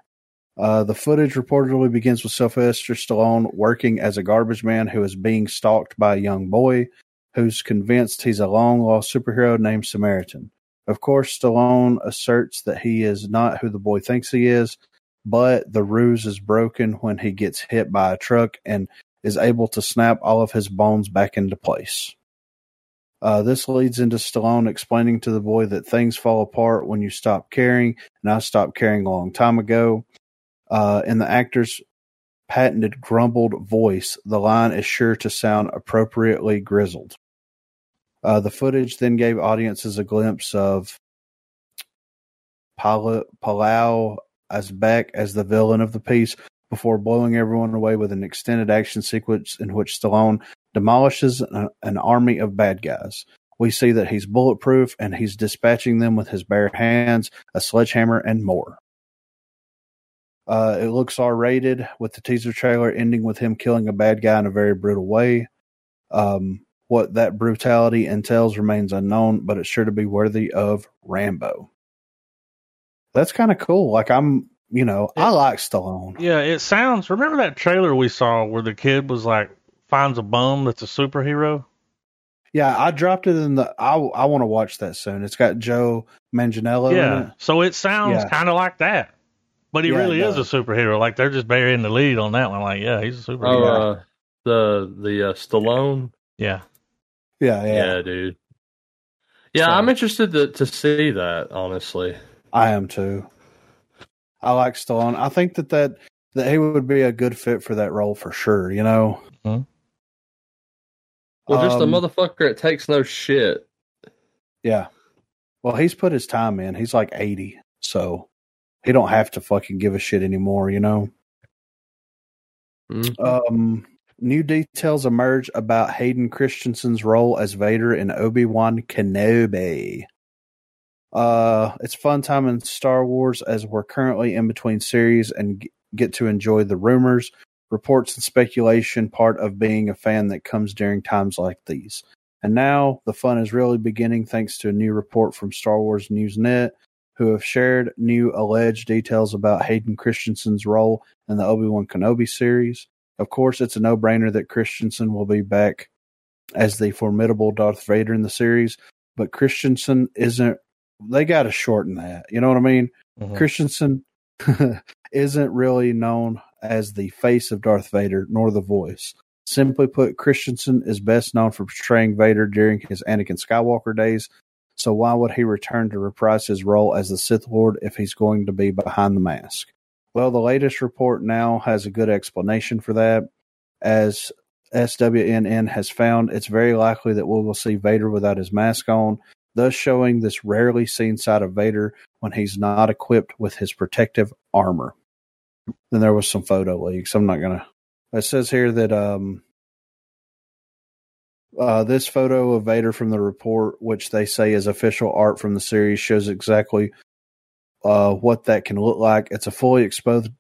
Uh, the footage reportedly begins with Sylvester Stallone working as a garbage man who is being stalked by a young boy who's convinced he's a long lost superhero named Samaritan. Of course, Stallone asserts that he is not who the boy thinks he is, but the ruse is broken when he gets hit by a truck and is able to snap all of his bones back into place. Uh, this leads into Stallone explaining to the boy that things fall apart when you stop caring, and I stopped caring a long time ago. Uh, in the actor's patented grumbled voice, the line is sure to sound appropriately grizzled. Uh, the footage then gave audiences a glimpse of Pal- Pilou Asbæk as the villain of the piece before blowing everyone away with an extended action sequence in which Stallone demolishes an, an army of bad guys. We see that he's bulletproof and he's dispatching them with his bare hands, a sledgehammer, and more. Uh, it looks R rated with the teaser trailer ending with him killing a bad guy in a very brutal way. Um, what that brutality entails remains unknown, but it's sure to be worthy of Rambo. That's kind of cool. Like I'm, you know, I like Stallone. yeah. It sounds. Remember that trailer we saw where the kid was like finds a bum that's a superhero. Yeah, I dropped it in the. I I want to watch that soon. It's got Joe Manganiello in yeah, it. so it sounds Yeah. kind of like that, but he Yeah, really is a superhero. Like they're just burying the lead on that one. Like, yeah, he's a Oh, superhero. uh, the the uh, Stallone. yeah, Yeah, yeah, Yeah, dude. Yeah, So- I'm interested to to see that. Honestly, I am too. I like Stallone. I think that that that he would be a good fit for that role for sure. You know. Mhm. well, just a Um, motherfucker that takes no shit. Yeah. Well, he's put his time in. He's like 80, so he don't have to fucking give a shit anymore, you know. Mhm. Um new details emerge about Hayden Christensen's role as Vader in Obi-Wan Kenobi. Uh it's fun time in Star Wars as we're currently in between series and get to enjoy the rumors, reports and speculation part of being a fan that comes during times like these. And now the fun is really beginning thanks to a new report from Star Wars Newsnet, who have shared new alleged details about Hayden Christensen's role in the Obi Wan Kenobi series. Of course, it's a no brainer that Christensen will be back as the formidable Darth Vader in the series, but Christensen isn't. They got to shorten that. You know what I mean? Mhm. Christensen isn't really known as the face of Darth Vader nor the voice. Simply put, Christensen is best known for portraying Vader during his Anakin Skywalker days. So why would he return to reprise his role as the Sith Lord if he's going to be behind the mask? Well, the latest report now has a good explanation for that, as SWNN has found it's very likely that we will see Vader without his mask on, thus showing this rarely seen side of Vader when he's not equipped with his protective armor. Then there was some photo leaks. I'm not gonna. It says here that um, uh, this photo of Vader from the report, which they say is official art from the series, shows exactly uh, what that can look like. It's a fully exposed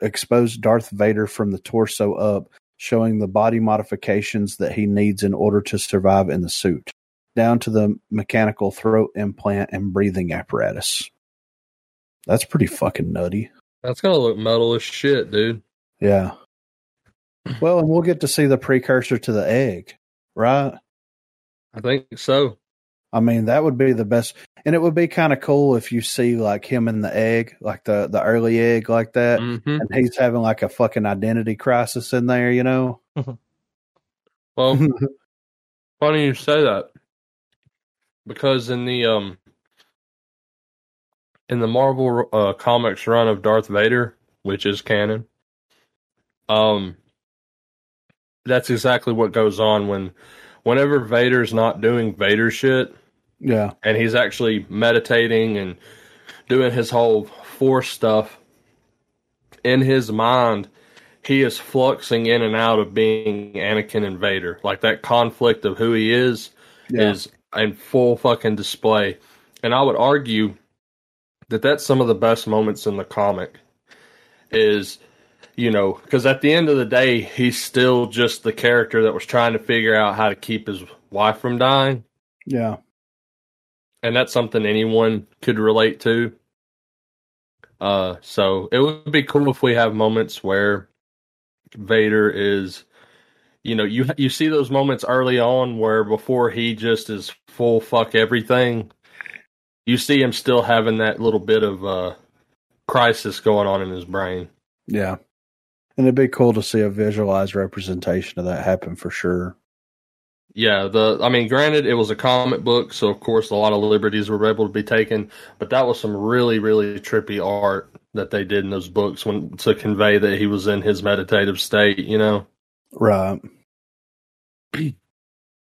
exposed Darth Vader from the torso up, showing the body modifications that he needs in order to survive in the suit, down to the mechanical throat implant and breathing apparatus. That's pretty fucking nutty. That's gonna look metal as shit, dude. Yeah. Well, and we'll get to see the precursor to the egg, right? I think so. I mean, that would be the best, and it would be kind of cool if you see like him in the egg, like the the early egg, like that, Mhm. and he's having like a fucking identity crisis in there, you know? Well, funny you say that because in the um in the Marvel uh, comics run of Darth Vader, which is canon, um, that's exactly what goes on when whenever Vader's not doing Vader shit yeah, and he's actually meditating and doing his whole force stuff in his mind he is fluxing in and out of being Anakin and Vader. Like that conflict of who he is yeah, is in full fucking display. And I would argue that that's some of the best moments in the comic is you know because at the end of the day he's still just the character that was trying to figure out how to keep his wife from dying. Yeah, and that's something anyone could relate to. Uh, so it would be cool if we have moments where Vader is, you know, you you see those moments early on where before he just is full fuck everything, you see him still having that little bit of uh crisis going on in his brain. yeah. And it'd be cool to see a visualized representation of that happen for sure. Yeah, the I mean, granted, it was a comic book, so of course a lot of liberties were able to be taken, but that was some really, really trippy art that they did in those books when to convey that he was in his meditative state, you know. Right.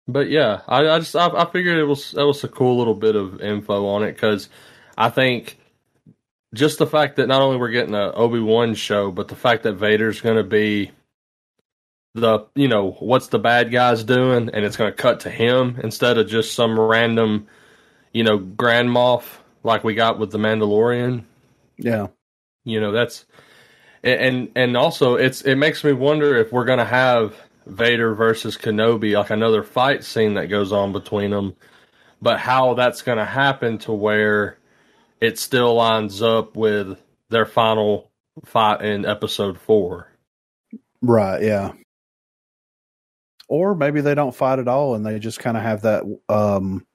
But yeah, I, I just I, I figured it was that was a cool little bit of info on it because I think just the fact that not only we're getting a Obi Wan show, but the fact that Vader's going to be the you know what's the bad guys doing, and it's going to cut to him instead of just some random you know Grand Moff like we got with the Mandalorian. Yeah. You know that's and and also it's it makes me wonder if we're going to have Vader versus Kenobi, like another fight scene that goes on between them, but how that's going to happen to where it still lines up with their final fight in episode four. Right. Yeah. Or maybe they don't fight at all and they just kind of have that um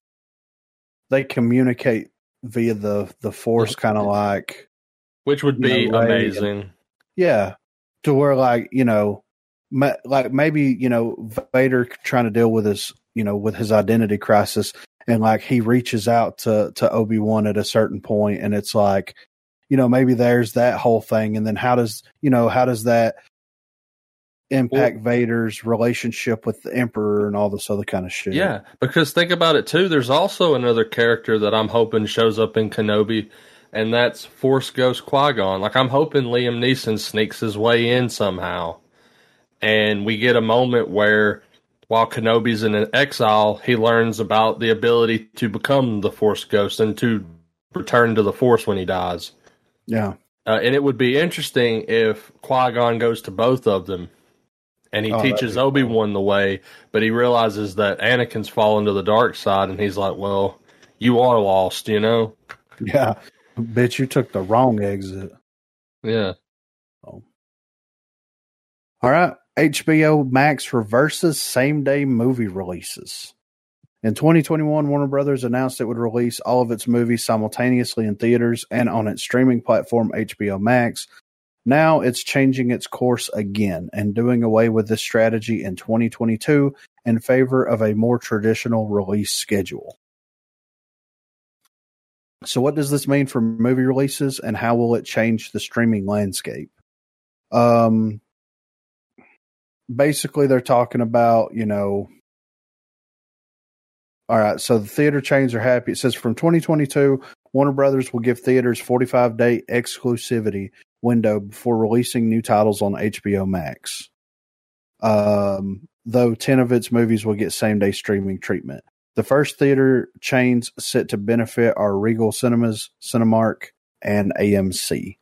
they communicate via the the force kind of like Which would be You know, and- amazing. Yeah. To where like you know ma- like maybe you know Vader trying to deal with his you know with his identity crisis and like he reaches out to to Obi-Wan at a certain point and it's like you know maybe there's that whole thing. And then how does you know how does that impact Vader's relationship with the Emperor and all this other kind of shit? Yeah, because think about it too. There's also another character that I'm hoping shows up in Kenobi, and that's Force Ghost Qui Gon. Like I'm hoping Liam Neeson sneaks his way in somehow, and we get a moment where, while Kenobi's in an exile, he learns about the ability to become the Force Ghost and to return to the Force when he dies. yeah Uh, and it would be interesting if Qui Gon goes to both of them, and he Oh, teaches. Obi Wan the way, but he realizes that Anakin's fallen to the dark side, and he's like, "Well, you are lost," you know? yeah bitch you took the wrong exit Yeah. Oh. All right. HBO Max reverses same day movie releases. In 2021, Warner Brothers announced it would release all of its movies simultaneously in theaters and on its streaming platform, HBO Max. Now it's changing its course again and doing away with this strategy in 2022 in favor of a more traditional release schedule. So, what does this mean for movie releases and how will it change the streaming landscape? Um, basically they're talking about, you know, all right, so the theater chains are happy. It says from 2022, Warner Brothers will give theaters 45 day exclusivity window before releasing new titles on HBO Max. Um, though 10 of its movies will get same day streaming treatment. The first theater chains set to benefit are Regal Cinemas, Cinemark, and AMC.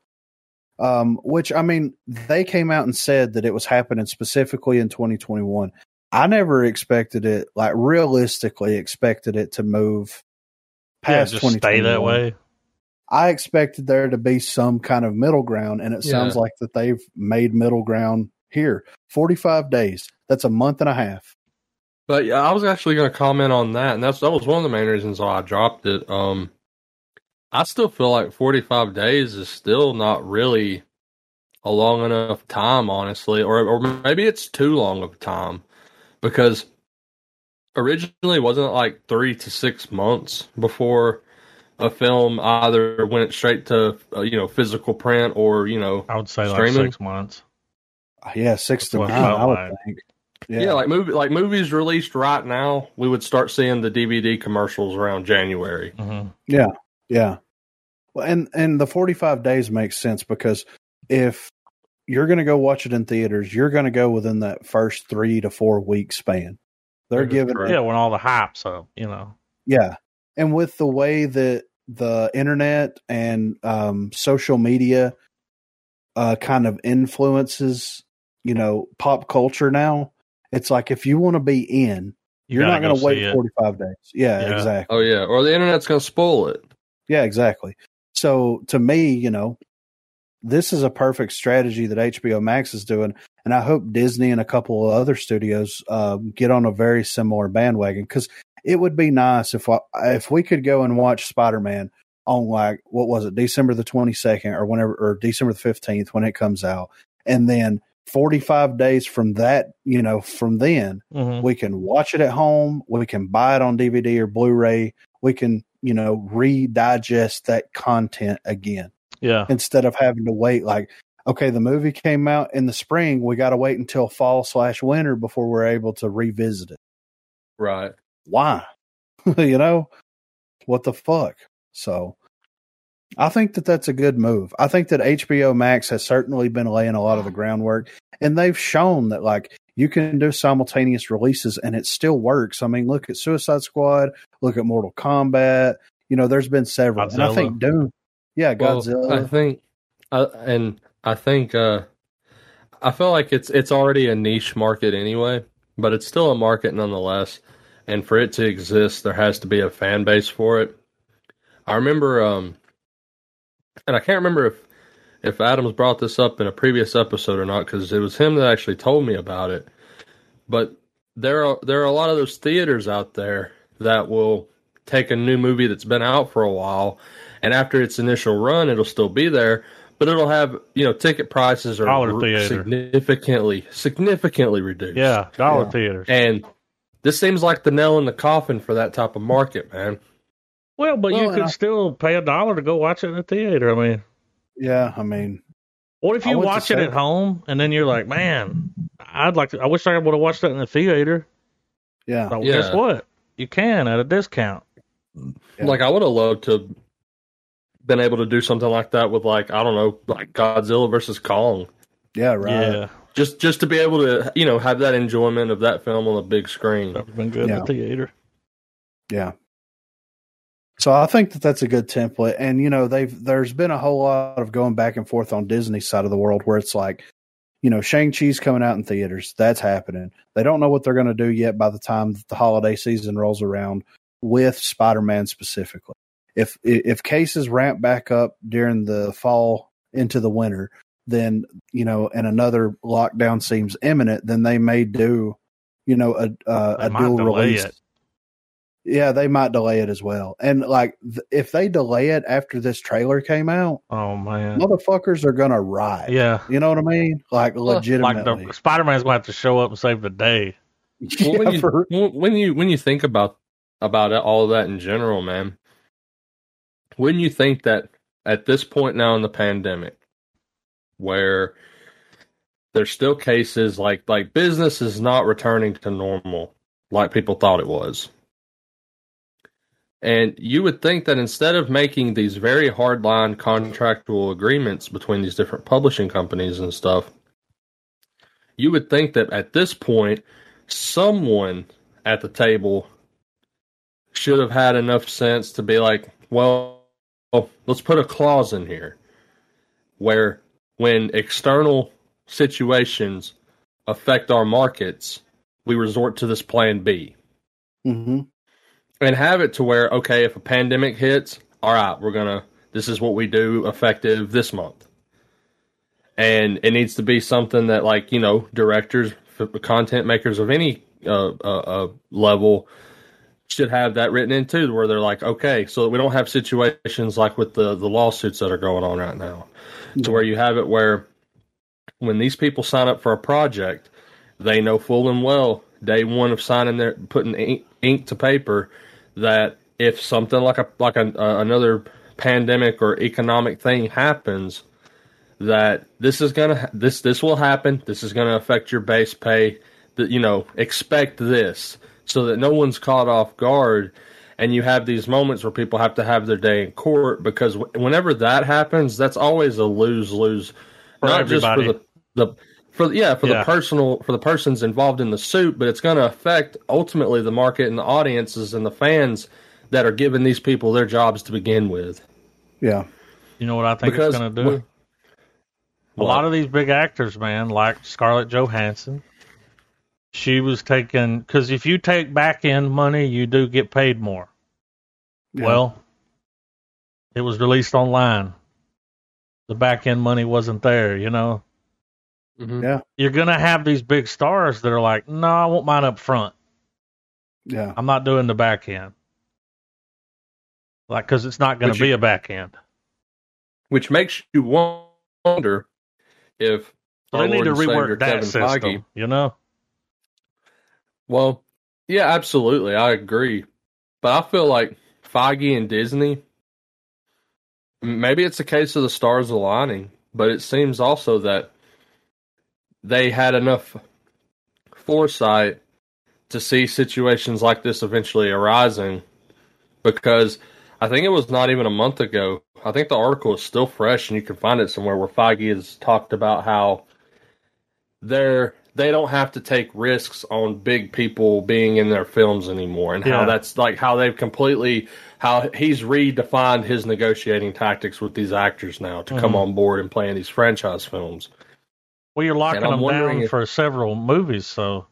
Um, which I mean, they came out and said that it was happening specifically in 2021. I never expected it, like realistically, expected it to move Yeah, past just stay that 2021. way. I expected there to be some kind of middle ground, and it sounds like that they've made middle ground here. 45 days. That's a month and a half. But yeah, I was actually going to comment on that, and that's that was one of the main reasons why I dropped it. Um, I still feel like 45 days is still not really a long enough time, honestly, or or maybe it's too long of a time because originally wasn't it like three to six months before a film either went straight to uh, you know physical print or you know I would say like six months. Yeah, six to That's nine, I would think. Yeah. like movie like movies released right now we would start seeing the DVD commercials around January. hmm Yeah, yeah. Well, and and the forty five days makes sense because if you're going to go watch it in theaters, you're going to go within that first three to four week span. They're That is giving, correct. Yeah, when all the hype, so you know. yeah, and with the way that the internet and um, social media uh, kind of influences, you know, pop culture now, it's like if you want to be in, You you're gotta not going go to wait forty five days. Yeah, Yeah. exactly. Oh yeah, or the internet's going to spoil it. Yeah, exactly. So to me, you know, this is a perfect strategy that HBO Max is doing, and I hope Disney and a couple of other studios um, get on a very similar bandwagon because it would be nice if I, if we could go and watch Spider Man on like what was it December the twenty second or whenever or December the fifteenth when it comes out, and then forty five days from that, you know, from then Mhm. we can watch it at home we can buy it on dvd or blu-ray we can you know redigest that content again Yeah. instead of having to wait like okay the movie came out in the spring we got to wait until fall slash winter before we're able to revisit it Right. why you know what the fuck so i think that that's a good move. I think that hbo max has certainly been laying a lot of the groundwork and they've shown that like you can do simultaneous releases and it still works. I mean look at suicide squad look at mortal kombat you know there's been several and i think doom yeah Well, godzilla. I think, uh, and I think, uh, I feel like it's it's already a niche market anyway, but it's still a market nonetheless. And for it to exist, there has to be a fan base for it. I remember, um, and I can't remember if if Adams brought this up in a previous episode or not, because it was him that actually told me about it. But there are there are a lot of those theaters out there that will take a new movie that's been out for a while, and after its initial run, it'll still be there, but it'll have you know ticket prices are Dollar theater. significantly significantly reduced. Yeah. Dollar Yeah. theaters. and this seems like the nail in the coffin for that type of market, man. Well, but Well, you and could I- still pay a dollar to go watch it in the theater. I mean, yeah i mean what if you watch it say- at home and then you're like, man, I'd like to. I wish I would have watched that in the theater. yeah But Yeah. guess what? You can at a discount. Yeah. Like I would have loved to been able to do something like that with like I don't know, like Godzilla versus Kong. yeah right Yeah, Just just to be able to you know have that enjoyment of that film on a big screen. that would have been good in the theater. Yeah. So I think that that's a good template, and you know, they've there's been a whole lot of going back and forth on Disney's side of the world where it's like, you know, Shang Chi's coming out in theaters. That's happening. They don't know what they're going to do yet by the time that the holiday season rolls around with Spider Man specifically. If if cases ramp back up during the fall into the winter, then you know, and another lockdown seems imminent, then they may do, you know, a uh, a dual release. it. Yeah, they might delay it as well. And like, th- if they delay it after this trailer came out, Oh man, motherfuckers are gonna riot. yeah. You know what I mean? Like Like legitimately. the Spider Man's going to have to show up and save the day. Well, Yeah, when you for- when- when you when you think about about it, all of that in general, man, wouldn't you think that at this point now in the pandemic, where there's still cases like like business is not returning to normal like people thought it was. And you would think that instead of making these very hardline contractual agreements between these different publishing companies and stuff, you would think that at this point, someone at the table should have had enough sense to be like, well, let's put a clause in here where when external situations affect our markets, we resort to this plan B. Mm-hmm. And have it to where, okay, if a pandemic hits, all right, we're to, this is what we do effective this month. And it needs to be something that, like, you know, directors, content makers of any uh, uh, uh, level should have that written in too, where they're like, okay, so we don't have situations like with the, the lawsuits that are going on right now, to where you have it where when these people sign up for a project, they know full and well day one of signing their putting ink, ink to paper that if something like a like a, uh, another pandemic or economic thing happens that this is gonna this this will happen this is gonna affect your base pay that you know expect this so that no one's caught off guard and you have these moments where people have to have their day in court because whenever that happens that's always a lose lose not everybody. just for the the for yeah for yeah. the personal for the persons involved in the suit, but it's going to affect ultimately the market and the audiences and the fans that are giving these people their jobs to begin with. Yeah, you know what I think because, it's going to do. a lot of these big actors, man, like Scarlett Johansson, she was taking because if you take back end money, you do get paid more. Yeah. Well, it was released online. The back end money wasn't there, you know. Mm-hmm. Yeah. You're going to have these big stars that are like, no, I want mine up front. Yeah. I'm not doing the back end. Like, because it's not going to be a back end. Which makes you wonder if so they need to rework that Kevin system, Feige, you know? Well, yeah, absolutely. I agree. But I feel like Foggy and Disney, maybe it's a case of the stars aligning, but it seems also that they had enough foresight to see situations like this eventually arising because I think it was not even a month ago. I think the article is still fresh and you can find it somewhere where Feige has talked about how they're they don't have to take risks on big people being in their films anymore and how that's like how they've completely how he's redefined his negotiating tactics with these actors now to mm-hmm. come on board and play in these franchise films. Well, you're locking them down if, for several movies, so.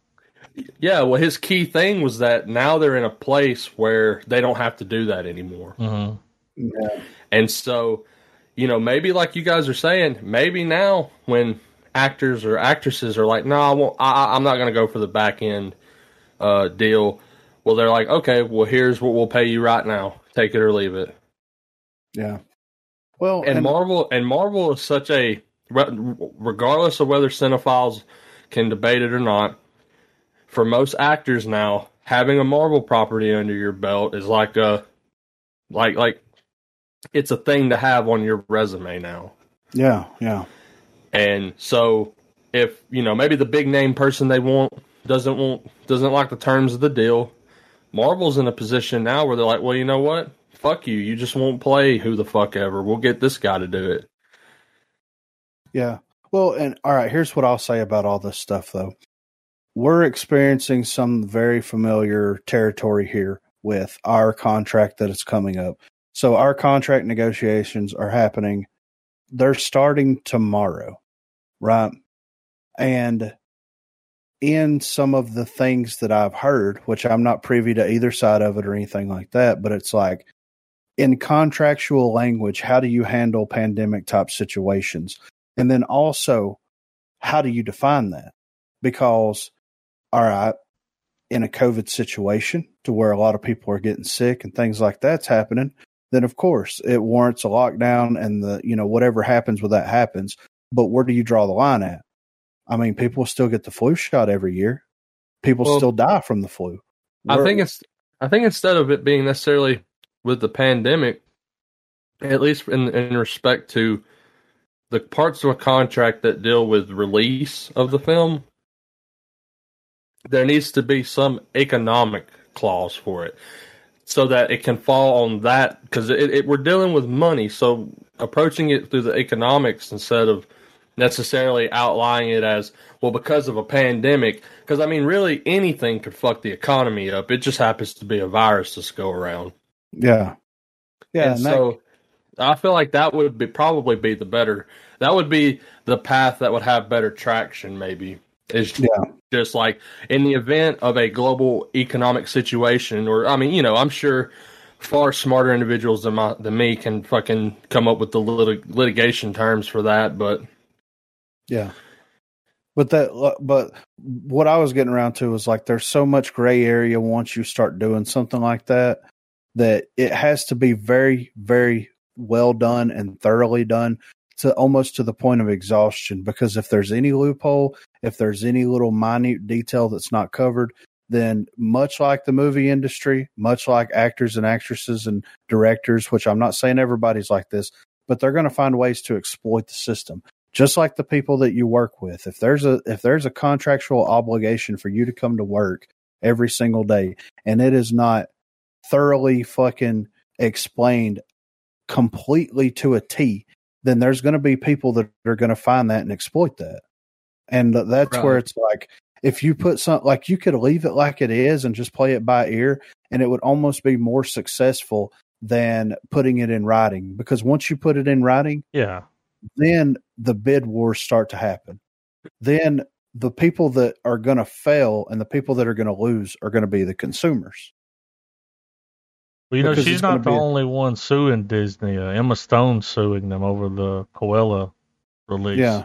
Yeah, well, his key thing was that now they're in a place where they don't have to do that anymore. Mm-hmm. Yeah. And so, you know, maybe like you guys are saying, maybe now when actors or actresses are like, no, I won't, I, I'm not going to go for the back end uh, deal. Well, they're like, okay, well, here's what we'll pay you right now. Take it or leave it. Yeah. Well, and, and Marvel and Marvel is such a regardless of whether cinephiles can debate it or not, for most actors now, having a Marvel property under your belt is like a like like it's a thing to have on your resume now. Yeah, yeah. And so if, you know, maybe the big name person they want doesn't want doesn't like the terms of the deal, Marvel's in a position now where they're like, "Well, you know what? Fuck you. You just won't play who the fuck ever. We'll get this guy to do it." Yeah. Well, and all right, here's what I'll say about all this stuff, though. We're experiencing some very familiar territory here with our contract that is coming up. So, our contract negotiations are happening. They're starting tomorrow, right? And in some of the things that I've heard, which I'm not privy to either side of it or anything like that, but it's like in contractual language, how do you handle pandemic type situations? And then also, how do you define that? Because, all right, in a COVID situation to where a lot of people are getting sick and things like that's happening, then of course it warrants a lockdown and the, you know, whatever happens with that happens. But where do you draw the line at? I mean, people still get the flu shot every year. People well, still die from the flu. I think it's, I think instead of it being necessarily with the pandemic, at least in, in respect to the parts of a contract that deal with release of the film, there needs to be some economic clause for it so that it can fall on that because it, it, we're dealing with money. So approaching it through the economics instead of necessarily outlining it as well because of a pandemic because i mean really anything could fuck the economy up. It just happens to be a virus that's go around. Yeah. Yeah and, and so i feel like that would be probably be the better that would be the path that would have better traction maybe is yeah. just like in the event of a global economic situation or i mean you know i'm sure far smarter individuals than my, than me can fucking come up with the lit- litigation terms for that but yeah. But that, uh, but what I was getting around to was like, there's so much gray area once you start doing something like that, that it has to be very, very well done and thoroughly done to almost to the point of exhaustion. Because if there's any loophole, if there's any little minute detail that's not covered, then much like the movie industry, much like actors and actresses and directors, which I'm not saying everybody's like this, but they're going to find ways to exploit the system just like the people that you work with if there's a if there's a contractual obligation for you to come to work every single day and it is not thoroughly fucking explained completely to a T then there's going to be people that are going to find that and exploit that and that's right. where it's like if you put some like you could leave it like it is and just play it by ear and it would almost be more successful than putting it in writing because once you put it in writing yeah then the bid wars start to happen. Then the people that are going to fail and the people that are going to lose are going to be the consumers. Well, you know, she's not the only one suing Disney. Uh, Emma Stone suing them over the Cruella release. Yeah.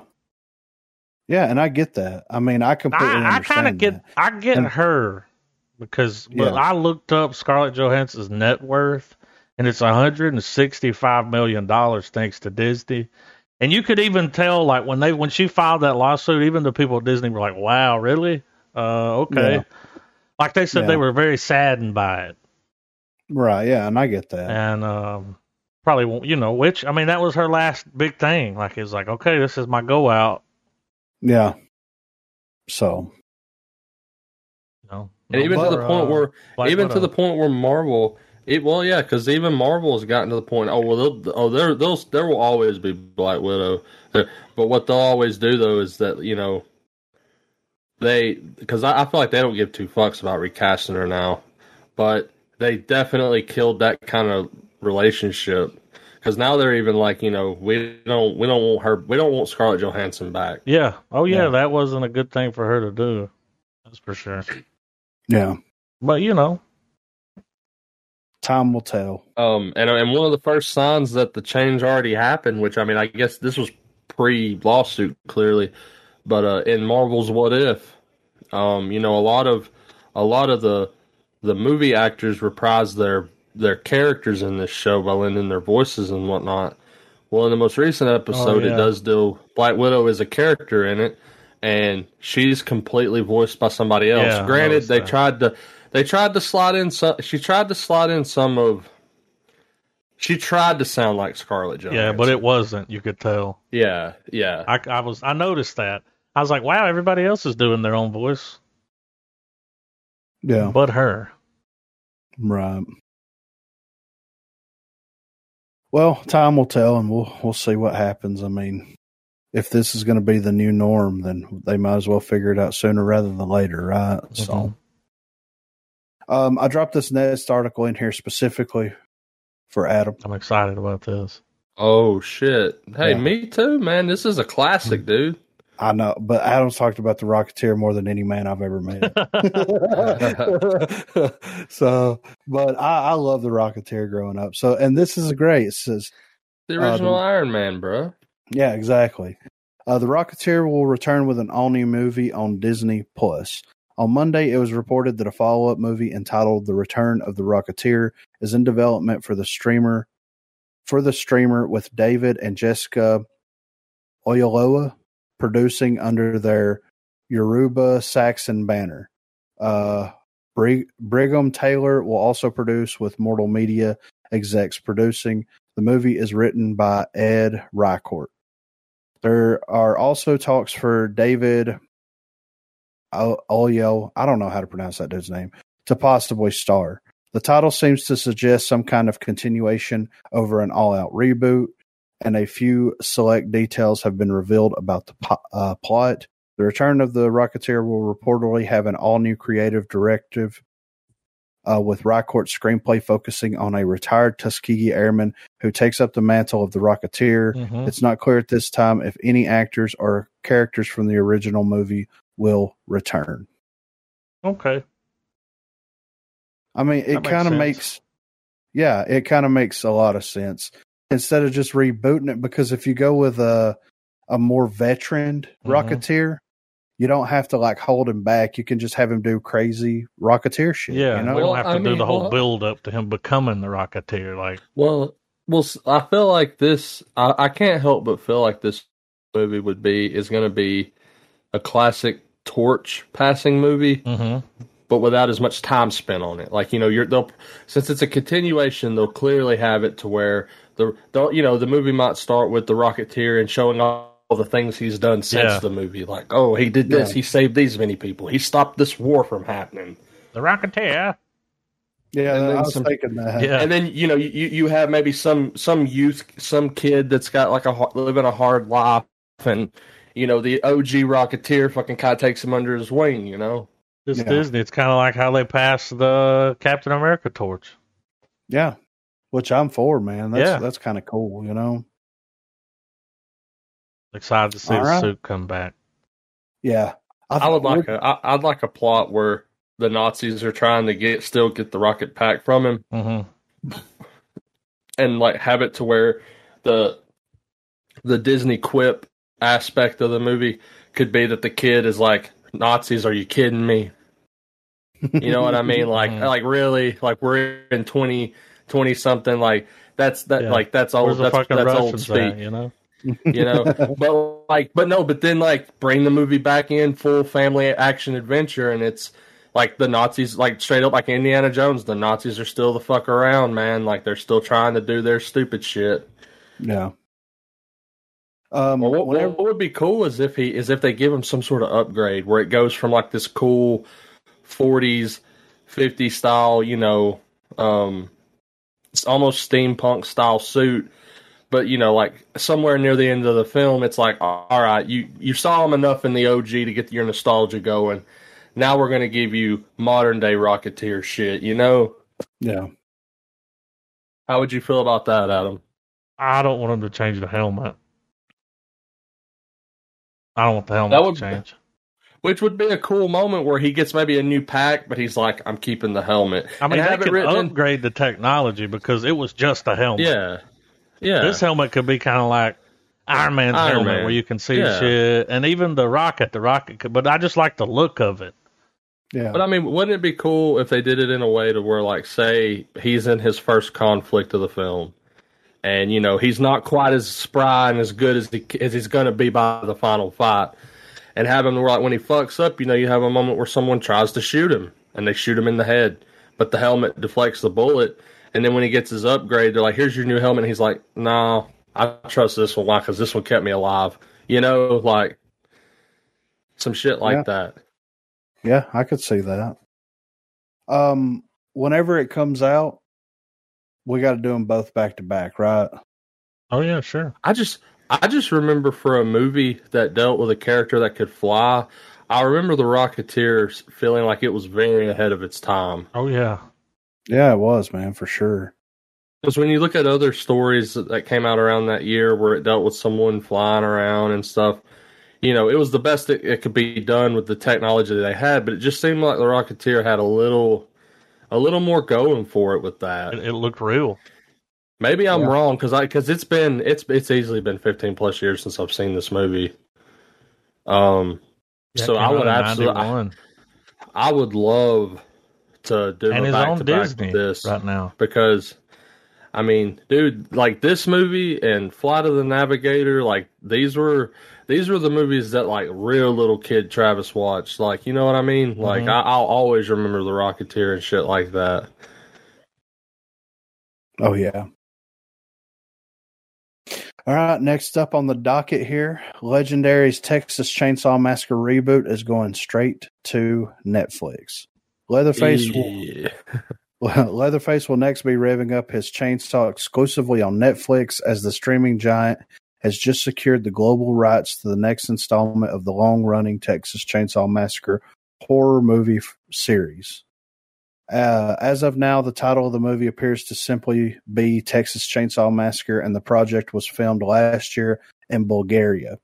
Yeah, and I get that. I mean, I completely I, I kind of get. I get and, her because yeah. I looked up Scarlett Johansson's net worth and it's 165 million dollars thanks to Disney. And you could even tell, like when they when she filed that lawsuit, even the people at Disney were like, "Wow, really? Uh, okay." Yeah. Like they said, yeah. they were very saddened by it. Right. Yeah, and I get that. And um, probably won't, you know, which I mean, that was her last big thing. Like it's like, okay, this is my go out. Yeah. So. You know, and even to the point uh, where, like even to the point where Marvel it, well, yeah, because even Marvel has gotten to the point. Oh well, oh there, they'll, there will always be Black Widow. But what they'll always do though is that you know they because I, I feel like they don't give two fucks about recasting her now, but they definitely killed that kind of relationship because now they're even like you know we don't we don't want her we don't want Scarlett Johansson back. Yeah. Oh yeah, yeah, that wasn't a good thing for her to do. That's for sure. Yeah. But you know, time will tell. Um, and and one of the first signs that the change already happened, which I mean, I guess this was pre lawsuit clearly, but uh, in Marvel's What If, um, you know, a lot of a lot of the the movie actors reprise their their characters in this show by lending their voices and whatnot. Well, in the most recent episode, oh, yeah. it does do Black Widow is a character in it, and she's completely voiced by somebody else. Yeah, Granted, they that. tried to they tried to slide in some. She tried to slide in some of. She tried to sound like Scarlett Johansson. Yeah, but it wasn't. You could tell. Yeah, yeah. I, I was. I noticed that. I was like, wow, everybody else is doing their own voice. Yeah, but her. Right. Well, time will tell, and we'll we'll see what happens. I mean, if this is going to be the new norm, then they might as well figure it out sooner rather than later, right? Mm-hmm. So. Um, I dropped this next article in here specifically for Adam. I'm excited about this. Oh shit! Hey, yeah. me too, man. This is a classic, dude. I know, but Adam's talked about the Rocketeer more than any man I've ever met. so, but I, I, love the Rocketeer growing up. So, and this is great. It says the original uh, the, Iron Man, bro. Yeah, exactly. Uh, the Rocketeer will return with an all new movie on Disney Plus. On Monday, it was reported that a follow up movie entitled The Return of the Rocketeer is in development for the streamer for the streamer with David and Jessica Oyelowo producing under their Yoruba Saxon banner. Uh, Brig- Brigham Taylor will also produce with Mortal Media execs producing. The movie is written by Ed Ricourt. There are also talks for David Oyelowo. I don't know how to pronounce that dude's name to possibly star. The title seems to suggest some kind of continuation over an all-out reboot, and a few select details have been revealed about the uh, plot. The return of the Rocketeer will reportedly have an all-new creative directive uh, with Ricourt's screenplay focusing on a retired Tuskegee airman who takes up the mantle of the Rocketeer. Mm-hmm. It's not clear at this time if any actors or characters from the original movie will return. Okay. I mean, it kind of makes, yeah, it kind of makes a lot of sense instead of just rebooting it. Because if you go with a a more veteran mm-hmm. Rocketeer, you don't have to like hold him back. You can just have him do crazy Rocketeer shit. Yeah, you know? we don't have to I do mean, the whole well, build up to him becoming the Rocketeer. Like, well, well, I feel like this. I, I can't help but feel like this movie would be is going to be a classic torch passing movie, mm-hmm. but without as much time spent on it. Like you know, you're they'll since it's a continuation, they'll clearly have it to where the, the you know the movie might start with the Rocketeer and showing off all the things he's done since yeah. the movie. Like, oh, he did this. Yeah. He saved these many people. He stopped this war from happening. The Rocketeer. Yeah, and I was some, thinking that. Yeah. And then you know you you have maybe some some youth, some kid that's got like a living a hard life, and you know the OG Rocketeer fucking kind of takes him under his wing. You know, it's yeah. Disney. It's kind of like how they passed the Captain America torch. Yeah, which I'm for, man. That's yeah. that's kind of cool. You know. Excited to see All the right. suit come back. Yeah, I, I would like a. I, I'd like a plot where the Nazis are trying to get still get the rocket pack from him, mm-hmm. and like have it to where the the Disney quip aspect of the movie could be that the kid is like Nazis. Are you kidding me? You know what I mean? Like, mm-hmm. like really, like we're in 20, 20 something. Like that's that, yeah. like that's old. That's, that's old speak. At, you know you know but like but no but then like bring the movie back in full family action adventure and it's like the nazis like straight up like indiana jones the nazis are still the fuck around man like they're still trying to do their stupid shit yeah um well, what, whenever... what, would be cool is if he is if they give him some sort of upgrade where it goes from like this cool 40s 50 style you know um it's almost steampunk style suit but you know, like somewhere near the end of the film, it's like, all right, you you saw him enough in the OG to get your nostalgia going. Now we're going to give you modern day Rocketeer shit. You know? Yeah. How would you feel about that, Adam? I don't want him to change the helmet. I don't want the helmet that would, to change. Which would be a cool moment where he gets maybe a new pack, but he's like, "I'm keeping the helmet." I mean, and they could upgrade in... the technology because it was just a helmet. Yeah, yeah. This helmet could be kind of like Iron Man's Iron helmet Man. where you can see yeah. shit, and even the rocket, the rocket. Could, but I just like the look of it. Yeah. But I mean, wouldn't it be cool if they did it in a way to where, like, say he's in his first conflict of the film, and you know he's not quite as spry and as good as he as he's going to be by the final fight, and have him like when he fucks up, you know, you have a moment where someone tries to shoot him and they shoot him in the head, but the helmet deflects the bullet and then when he gets his upgrade, they're like, "Here's your new helmet." And he's like, "No, I trust this one. Why? Because this one kept me alive." You know, like some shit like yeah. that. Yeah, I could see that. Um, whenever it comes out, we got to do them both back to back, right? Oh yeah, sure. I just, I just remember for a movie that dealt with a character that could fly. I remember the Rocketeers feeling like it was very ahead of its time. Oh yeah, yeah, it was, man, for sure. Because when you look at other stories that came out around that year where it dealt with someone flying around and stuff, you know, it was the best it, it could be done with the technology that they had, but it just seemed like the Rocketeer had a little a little more going for it with that. It, it looked real. Maybe I'm yeah. wrong because I because it's been it's it's easily been 15 plus years since I've seen this movie. Um, yeah, so I would absolutely, I, I, would love to do and a back to back with this right now because I mean, dude, like this movie and Flight of the Navigator, like these were these were the movies that like real little kid Travis watched. Like, you know what I mean? Mm-hmm. Like I, will always remember the Rocketeer and shit like that. Oh yeah. All right, next up on the docket here, Legendary's Texas Chainsaw Massacre reboot is going straight to Netflix. Leatherface yeah. will, Leatherface will next be revving up his chainsaw exclusively on Netflix as the streaming giant has just secured the global rights to the next installment of the long-running Texas Chainsaw Massacre horror movie f- series. Uh, as of now, the title of the movie appears to simply be Texas Chainsaw Massacre, and the project was filmed last year in Bulgaria.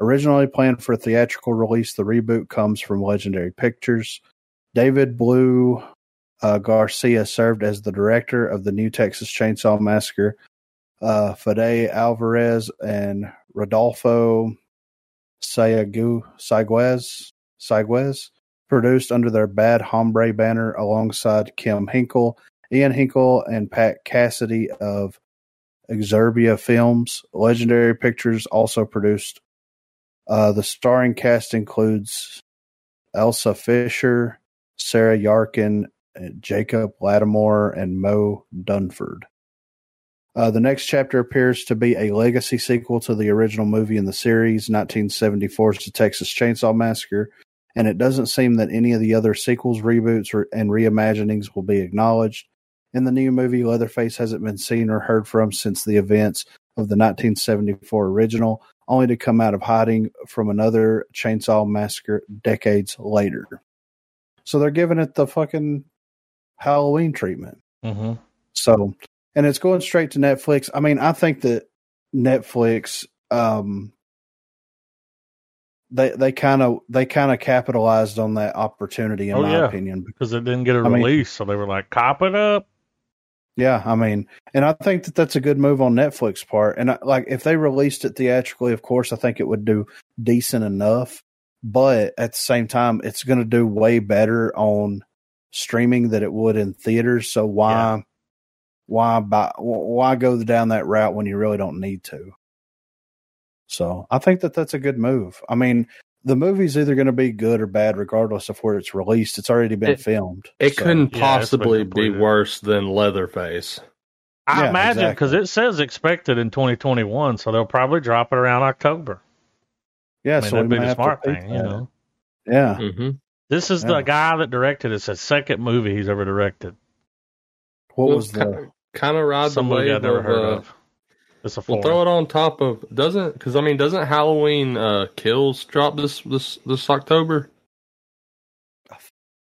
Originally planned for a theatrical release, the reboot comes from Legendary Pictures. David Blue uh, Garcia served as the director of the new Texas Chainsaw Massacre. Uh, Fede Alvarez and Rodolfo Sayagues, Sayagues produced under their Bad Hombre banner alongside Kim Henkel, Ian Henkel, and Pat Cassidy of Exurbia Films. Legendary Pictures also produced. Uh, the starring cast includes Elsa Fisher, Sarah Yarkin, Jacob Latimore, and Moe Dunford. Uh, the next chapter appears to be a legacy sequel to the original movie in the series, 1974's The Texas Chainsaw Massacre, and it doesn't seem that any of the other sequels, reboots, or, and reimaginings will be acknowledged. In the new movie, Leatherface hasn't been seen or heard from since the events of the 1974 original, only to come out of hiding from another chainsaw massacre decades later. So they're giving it the fucking Halloween treatment. Mm-hmm. So, and it's going straight to Netflix. I mean, I think that Netflix um, they they kind of they kind of capitalized on that opportunity in oh, my yeah. opinion because it didn't get a I release, mean, so they were like, "Cop it up." Yeah, I mean, and I think that that's a good move on Netflix part. And I, like, if they released it theatrically, of course, I think it would do decent enough. But at the same time, it's going to do way better on streaming than it would in theaters. So why, yeah. why buy, why go down that route when you really don't need to? So I think that that's a good move. I mean, the movie's either going to be good or bad, regardless of where it's released. It's already been it, filmed. It so. couldn't possibly yeah, be worse than Leatherface. I yeah, imagine because exactly. it says expected in 2021, so they'll probably drop it around October. Yeah, I mean, so that'd be the smart thing, you know. Yeah. Mm-hmm. This is yeah. the guy that directed. It's a second movie he's ever directed. What well, was the kind of ride the wave I've never heard uh, of? It's a we'll throw it on top of doesn't because I mean doesn't Halloween uh, Kills drop this this this October? I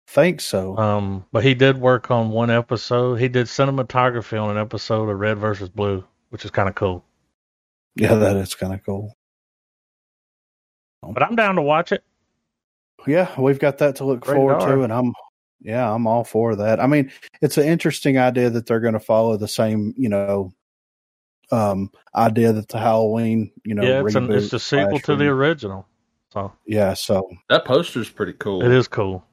think so. Um, but he did work on one episode. He did cinematography on an episode of Red versus Blue, which is kind of cool. Yeah, that is kind of cool. But I'm down to watch it. Yeah, we've got that to look Great forward to, and I'm yeah, I'm all for that. I mean, it's an interesting idea that they're going to follow the same, you know, um, idea that the Halloween, you know, yeah, it's, an, it's a sequel to the original. So yeah, so that poster's pretty cool. It is cool.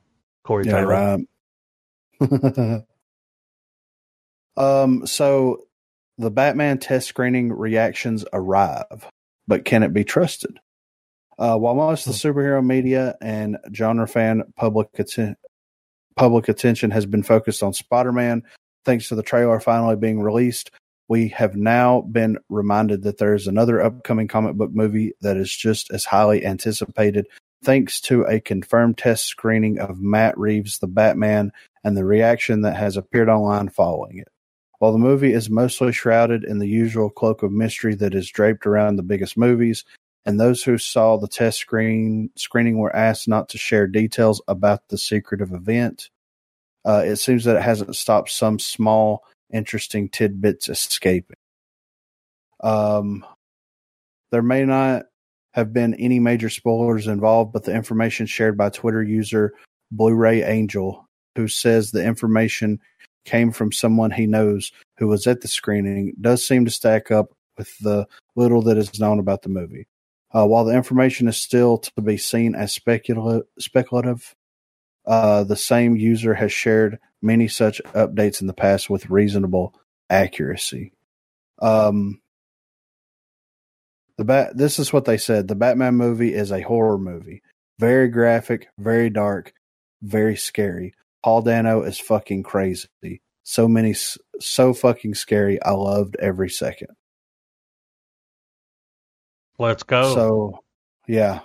Corey yeah, Taylor. right. um, so the Batman test screening reactions arrive, but can it be trusted? Uh, while most of the hmm. superhero media and genre fan public atten- public attention has been focused on Spider-Man, thanks to the trailer finally being released, we have now been reminded that there is another upcoming comic book movie that is just as highly anticipated, thanks to a confirmed test screening of Matt Reeves' The Batman and the reaction that has appeared online following it. While the movie is mostly shrouded in the usual cloak of mystery that is draped around the biggest movies, and those who saw the test screen screening were asked not to share details about the secretive event, uh, it seems that it hasn't stopped some small interesting tidbits escaping. Um, there may not have been any major spoilers involved, but the information shared by Twitter user Blu-ray Angel, who says the information came from someone he knows who was at the screening, does seem to stack up with the little that is known about the movie. Uh, while the information is still to be seen as speculative, speculative uh, the same user has shared many such updates in the past with reasonable accuracy. Um, the bat. This is what they said. The Batman movie is a horror movie. Very graphic, very dark, very scary. Paul Dano is fucking crazy. So many, so fucking scary. I loved every second. Let's go. So, yeah,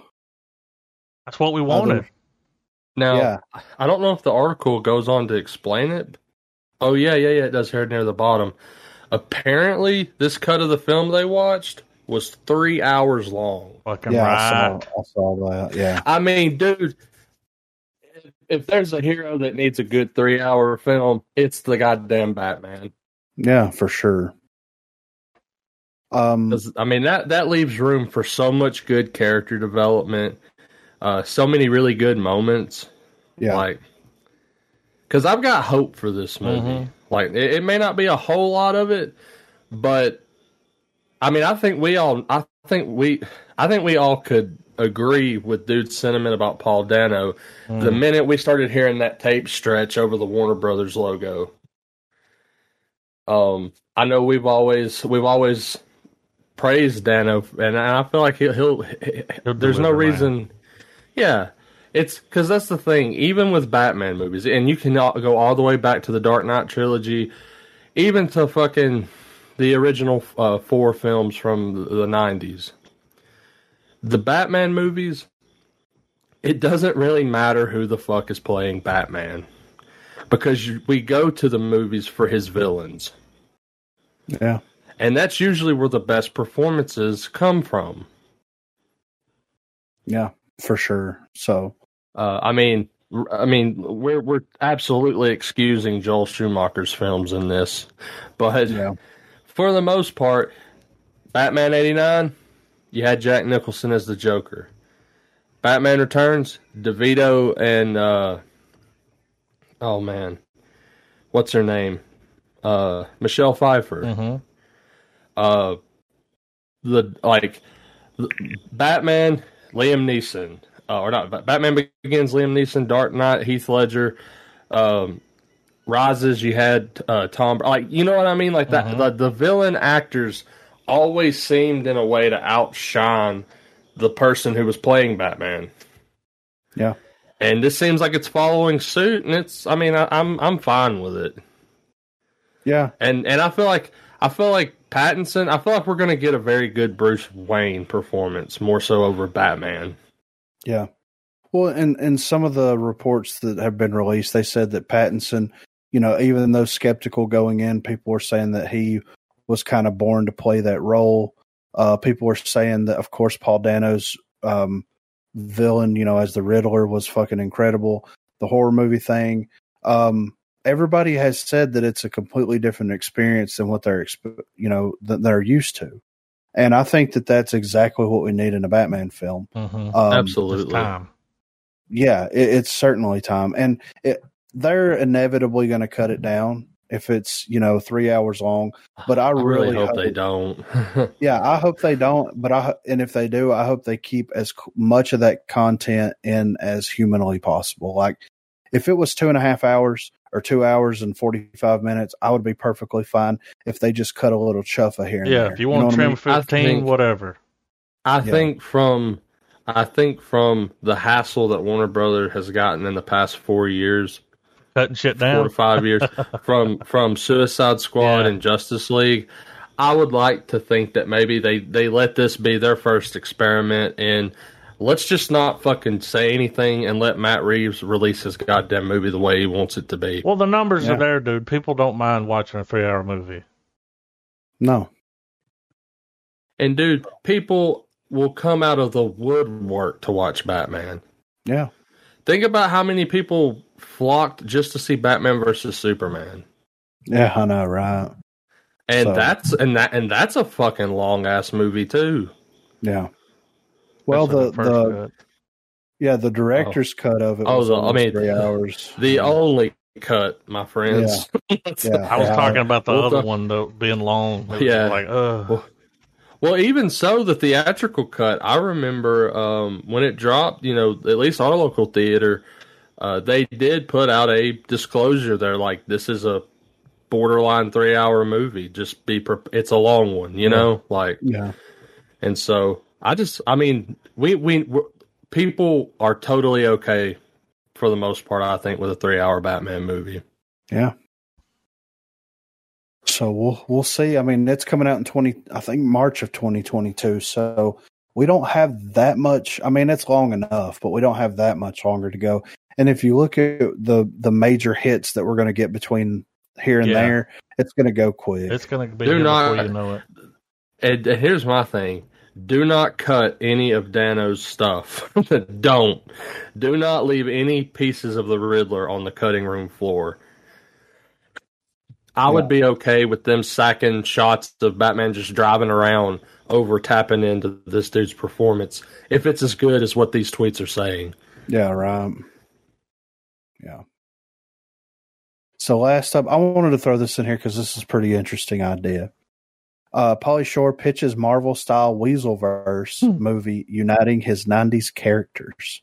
that's what we wanted. Other, now, yeah. I don't know if the article goes on to explain it. Oh yeah, yeah, yeah, it does here near the bottom. Apparently, this cut of the film they watched was three hours long. Fucking yeah, right. I saw, I saw that. Yeah. I mean, dude, if, if there's a hero that needs a good three hour film, it's the goddamn Batman. Yeah, for sure. Um, I mean that that leaves room for so much good character development, uh, so many really good moments. Yeah, like because I've got hope for this movie. Mm-hmm. Like it, it, may not be a whole lot of it, but I mean, I think we all, I think we, I think we all could agree with dude's sentiment about Paul Dano mm. the minute we started hearing that tape stretch over the Warner Brothers logo. Um, I know we've always we've always praised Dano, and I feel like he'll. he'll, he'll there's no reason. Yeah, it's because that's the thing. Even with Batman movies, and you can go all the way back to the Dark Knight trilogy, even to fucking the original uh, four films from the '90s. The Batman movies, it doesn't really matter who the fuck is playing Batman, because we go to the movies for his villains. Yeah, and that's usually where the best performances come from. Yeah, for sure. So, uh, I mean, I mean, we're we're absolutely excusing Joel Schumacher's films in this, but yeah. for the most part, Batman '89, you had Jack Nicholson as the Joker. Batman Returns, DeVito and uh, oh man, what's her name? Uh, Michelle Pfeiffer. Mm-hmm. Uh, the like Batman, Liam Neeson, uh, or not Batman Begins, Liam Neeson, Dark Knight, Heath Ledger, um, Rises. You had uh, Tom, like you know what I mean, like that. Mm-hmm. The, the villain actors always seemed in a way to outshine the person who was playing Batman. Yeah, and this seems like it's following suit, and it's. I mean, I, I'm I'm fine with it. Yeah, and and I feel like I feel like Pattinson. I feel like we're going to get a very good Bruce Wayne performance, more so over Batman. Yeah. Well, and and some of the reports that have been released, they said that Pattinson, you know, even though skeptical going in, people were saying that he was kind of born to play that role. Uh, people were saying that, of course, Paul Dano's um, villain, you know, as the Riddler was fucking incredible. The horror movie thing. Um, everybody has said that it's a completely different experience than what they're, you know, that they're used to. And I think that that's exactly what we need in a Batman film. Mm-hmm. Um, Absolutely. Yeah, it, it's certainly time. And it, they're inevitably going to cut it down if it's, you know, three hours long. But I, I really, really, hope, hope they don't. yeah, I hope they don't. But I, and if they do, I hope they keep as much of that content in as humanly possible. Like if it was two and a half hours, or two hours and 45 minutes, I would be perfectly fine if they just cut a little chuffa here. yeah, there. if you want to trim I mean? 15, think, whatever. I yeah. think from I think from the hassle that Warner Brother has gotten in the past four years, cutting shit down, four to five years from from Suicide Squad yeah. and Justice League. I would like to think that maybe they they let this be their first experiment in let's just not fucking say anything and let Matt Reeves release his goddamn movie the way he wants it to be. Well, the numbers yeah. are there, dude. People don't mind watching a three hour movie. No. And, dude, people will come out of the woodwork to watch Batman. Yeah. Think about how many people flocked just to see Batman versus Superman. Yeah, I know, right? And so. that's and that and that's a fucking long ass movie too. Yeah. Well, the the, the yeah, the director's oh. cut of it. Oh, the, I mean, three hours. The only cut, my friends. Yeah. yeah. I was yeah. talking about the well, other the, one though being long. yeah, like uh. Well, well, even so, the theatrical cut. I remember um, when it dropped. You know, at least our local theater, uh, they did put out a disclosure They're like this is a borderline three hour movie. Just be, pre- it's a long one. You know, like yeah. And so I just, I mean, we we people are totally okay for the most part. I think with a three-hour Batman movie. Yeah. So we'll we'll see. I mean, it's coming out in twenty. I think March of twenty twenty two. So we don't have that much. I mean, it's long enough, but we don't have that much longer to go. And if you look at the the major hits that we're going to get between here and yeah. there, it's going to go quick. It's going to be Do not, before you know it. And, and here's my thing: do not cut any of Dano's stuff. Don't. Do not leave any pieces of the Riddler on the cutting room floor. I yeah. would be okay with them sacking shots of Batman just driving around over tapping into this dude's performance if it's as good as what these tweets are saying. Yeah, right. Yeah. So last up, I wanted to throw this in here because this is a pretty interesting idea. Uh, Pauly Shore pitches Marvel style Weaselverse hmm. movie uniting his 90s characters.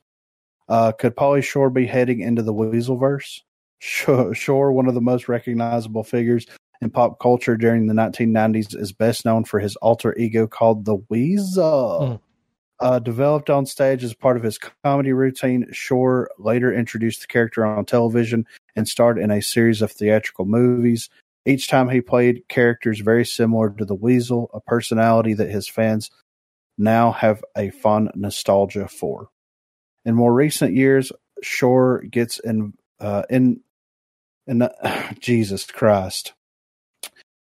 Uh, could Pauly Shore be heading into the Weaselverse? Shore, one of the most recognizable figures in pop culture during the 1990s, is best known for his alter ego called the Weasel. Hmm. Uh, developed on stage as part of his comedy routine, Shore later introduced the character on television and starred in a series of theatrical movies. Each time he played characters very similar to the Weasel, a personality that his fans now have a fond nostalgia for. In more recent years, Shore gets in uh, in in uh, Jesus Christ.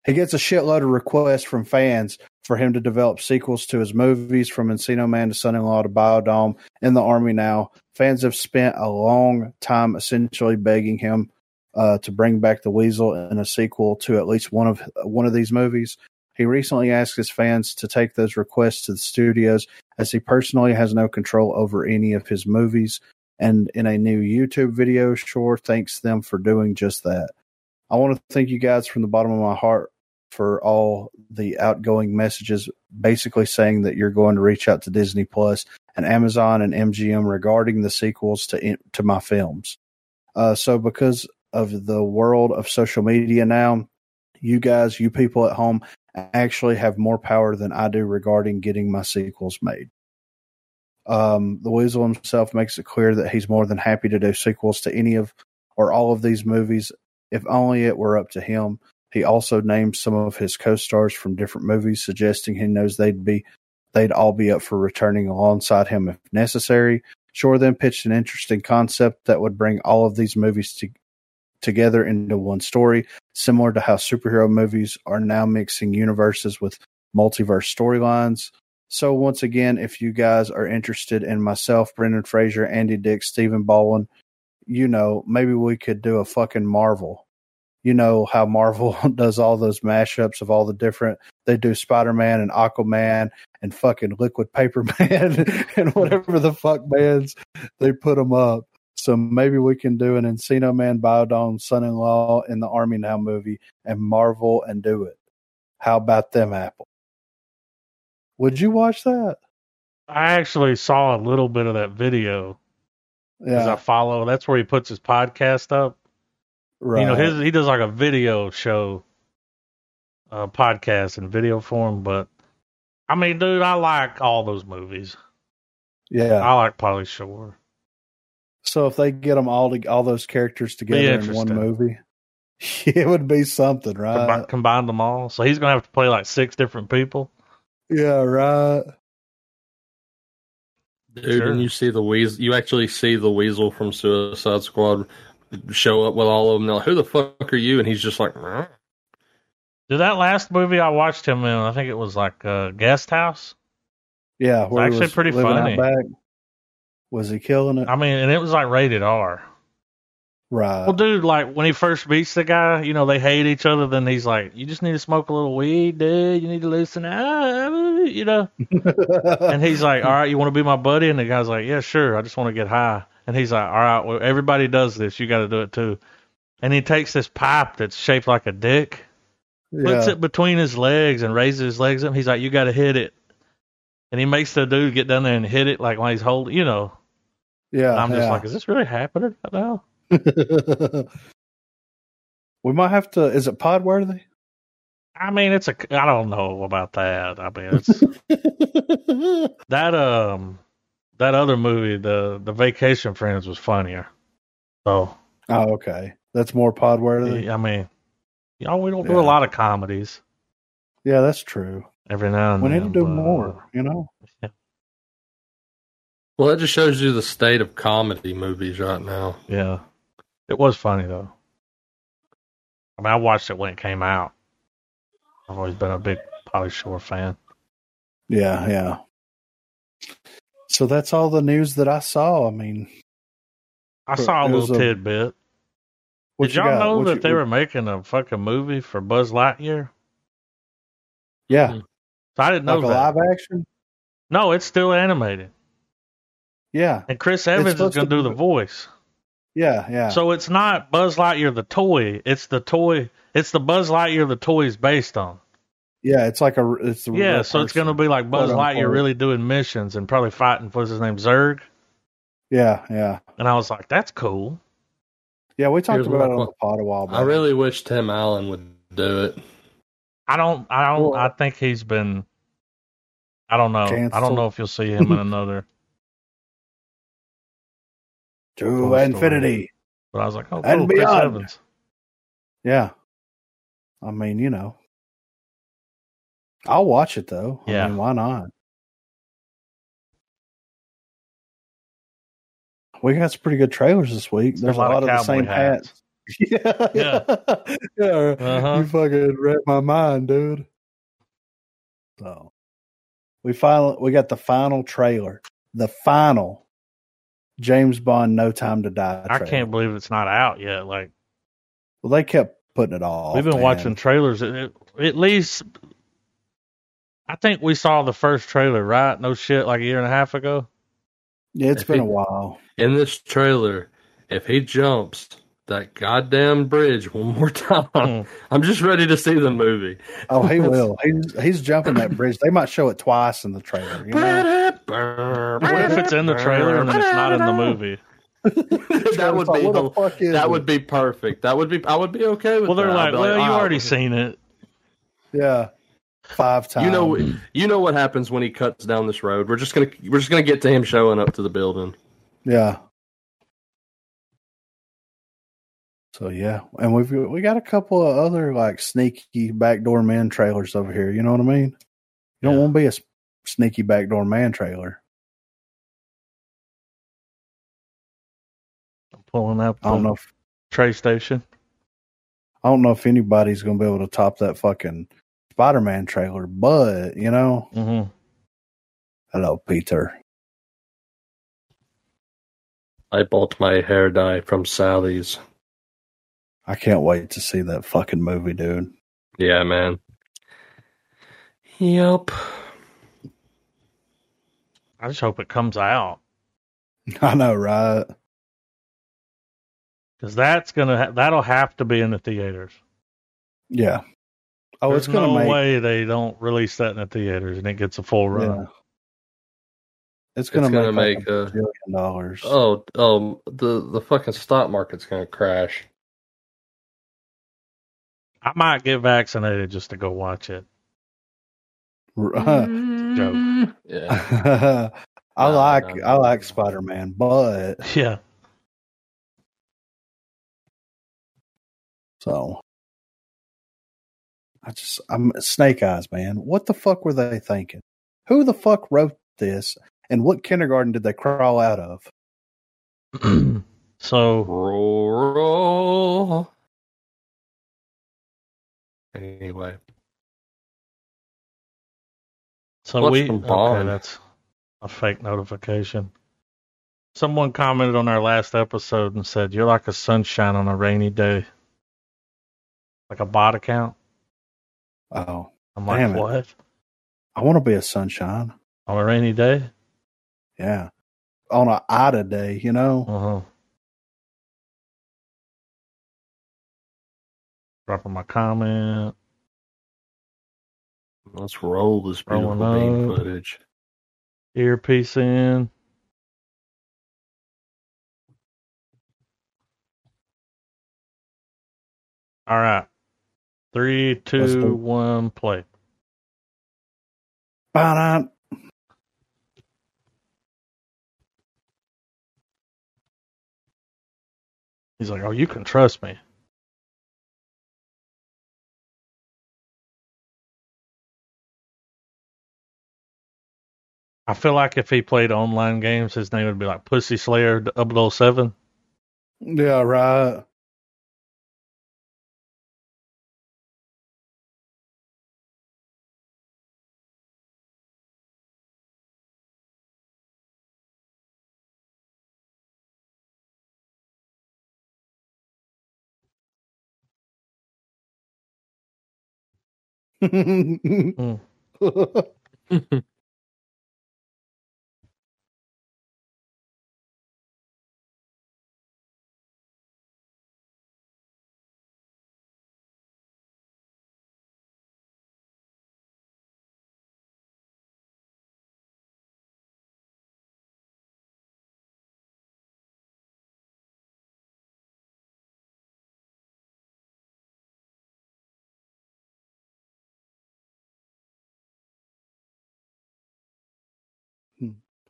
He gets a shitload of requests from fans for him to develop sequels to his movies, from Encino Man to Son-in-Law to Biodome in the Army now. Fans have spent a long time essentially begging him uh, to bring back the Weasel in a sequel to at least one of one of these movies. He recently asked his fans to take those requests to the studios, as he personally has no control over any of his movies. And in a new YouTube video, Shore thanks them for doing just that. I want to thank you guys from the bottom of my heart for all the outgoing messages, basically saying that you're going to reach out to Disney Plus and Amazon and MGM regarding the sequels to to my films. Uh, so, because of the world of social media now, you guys, you people at home, actually have more power than I do regarding getting my sequels made. Um, the Weasel himself makes it clear that he's more than happy to do sequels to any of or all of these movies if only it were up to him. He also named some of his co-stars from different movies, suggesting he knows they'd be they'd all be up for returning alongside him if necessary. Shore then pitched an interesting concept that would bring all of these movies to, together into one story, similar to how superhero movies are now mixing universes with multiverse storylines. So once again, if you guys are interested in myself, Brendan Fraser, Andy Dick, Stephen Baldwin, you know, maybe we could do a fucking Marvel you know how Marvel does all those mashups of all the different. They do Spider Man and Aquaman and fucking Liquid Paper Man and whatever the fuck bands they put them up. So maybe we can do an Encino Man, Biodome, Son-in-Law in the Army Now movie and Marvel and do it. How about them, Apple? Would you watch that? I actually saw a little bit of that video. Yeah, I follow. That's where he puts his podcast up. Right. You know, his he does like a video show, uh, podcast in video form. But I mean, dude, I like all those movies. Yeah, I like Pauly Shore. So if they get them all to all those characters together in one movie, it would be something, right? Combine, combine them all. So he's gonna have to play like six different people. Yeah, right. Dude, sure. and you see the weasel. You actually see the weasel from Suicide Squad show up with all of them. They're like, "Who the fuck are you?" And he's just like, "Did that last movie I watched him in? I think it was like a guest house." Yeah, it's actually pretty funny. Was he killing it? I mean, and it was like rated R. Right. Well, dude, like when he first meets the guy, you know, they hate each other. Then he's like, "You just need to smoke a little weed, dude. You need to loosen up, you know." and he's like, "All right, you want to be my buddy?" And the guy's like, "Yeah, sure. I just want to get high." And he's like, all right, well, everybody does this. You got to do it too. And he takes this pipe that's shaped like a dick, yeah. puts it between his legs and raises his legs up. He's like, you got to hit it. And he makes the dude get down there and hit it like while he's holding, you know. Yeah. And I'm just yeah. like, is this really happening right now? we might have to. Is it pod worthy? I mean, it's a. I don't know about that. I mean, it's that. Um, that other movie, the the Vacation Friends, was funnier. So. Oh, okay. That's more pod worthy. I mean, you know, we don't yeah. do a lot of comedies. Yeah, that's true. Every now and we then. We need to do more, uh, you know? Yeah. Well, that just shows you the state of comedy movies right now. Yeah, it was funny though. I mean, I watched it when it came out. I've always been a big Pauly Shore fan. Yeah, yeah. So that's all the news that I saw. I mean, I saw a little a, tidbit. Did y'all got? know what that you, they were making a fucking movie for Buzz Lightyear? Yeah. Hmm. So I didn't know like that. live action? No, it's still animated. Yeah. And Chris Evans is going to do the voice. Yeah, yeah. So it's not Buzz Lightyear the toy. It's the toy. It's the Buzz Lightyear the toy is based on. Yeah, it's like a. It's a yeah. So it's going to be like Buzz Lightyear really doing missions and probably fighting. What's his name? Zurg. Yeah, yeah. And I was like, that's cool. Yeah, we talked Here's about it on the pod a while back. I really wish Tim Allen would do it. I don't. I don't. Well, I think he's been. I don't know. Canceled. I don't know if you'll see him in another. to infinity. But I was like, oh, cool, and beyond. Chris Evans. Yeah. I mean, you know, I'll watch it though. Yeah. I mean, why not? We got some pretty good trailers this week. There's a lot, a lot of, of the same hats. hats. Yeah, yeah, yeah. Uh-huh. You fucking read my mind, dude. So we finally we got the final trailer, the final James Bond No Time to Die. Trailer. I can't believe it's not out yet. Like, well, they kept putting it off. We've been man. watching trailers. At, at least, I think we saw the first trailer, right? No shit, like a year and a half ago. Yeah, it's if been he, a while. In this trailer, if he jumps that goddamn bridge one more time, mm. I'm just ready to see the movie. Oh, he will. He's he's jumping that bridge. They might show it twice in the trailer. You know? what if it's in the trailer and then it's not in the movie? that would be the, that it? would be perfect. That would be I would be okay with. Well, they're that. like, well, like, you oh, already seen it. Yeah, five times. You know, you know what happens when he cuts down this road. We're just gonna we're just gonna get to him showing up to the building. Yeah. So yeah, and we've we got a couple of other like sneaky backdoor man trailers over here. You know what I mean? You don't yeah. want to be a sneaky backdoor man trailer. I'm pulling up. I don't know if Trey Station. I don't know if anybody's going to be able to top that fucking Spider Man trailer, but you know. Mm-hmm. Hello, Peter. I bought my hair dye from Sally's. I can't wait to see that fucking movie, dude. Yeah, man. Yep. I just hope it comes out. I know, right? Because that's gonna ha- that'll have to be in the theaters. Yeah. Oh, There's it's gonna no make... way they don't release that in the theaters and it gets a full run. Yeah. It's gonna, it's make, gonna make, like a billion dollars. Oh, oh, the the fucking stock market's gonna crash. I might get vaccinated just to go watch it. Mm-hmm. Joke. Yeah. I no, like no, no, I like Spider Man, but yeah. So I just I'm Snake Eyes, man. What the fuck were they thinking? Who the fuck wrote this? And what kindergarten did they crawl out of? so roll. Anyway. So What's we okay, that's a fake notification. Someone commented on our last episode and said, You're like a sunshine on a rainy day. Like a bot account. Oh. I'm like, what? I want to be a sunshine. On a rainy day? Yeah. On a Ida day, you know? Uh-huh. Dropping my comment. Let's roll this beautiful bean footage. Earpiece in. All right. Three, two, one, play. Ba-da. He's like, oh, you can trust me. I feel like if he played online games, his name would be like Pussy Slayer 007. Yeah, right. mm.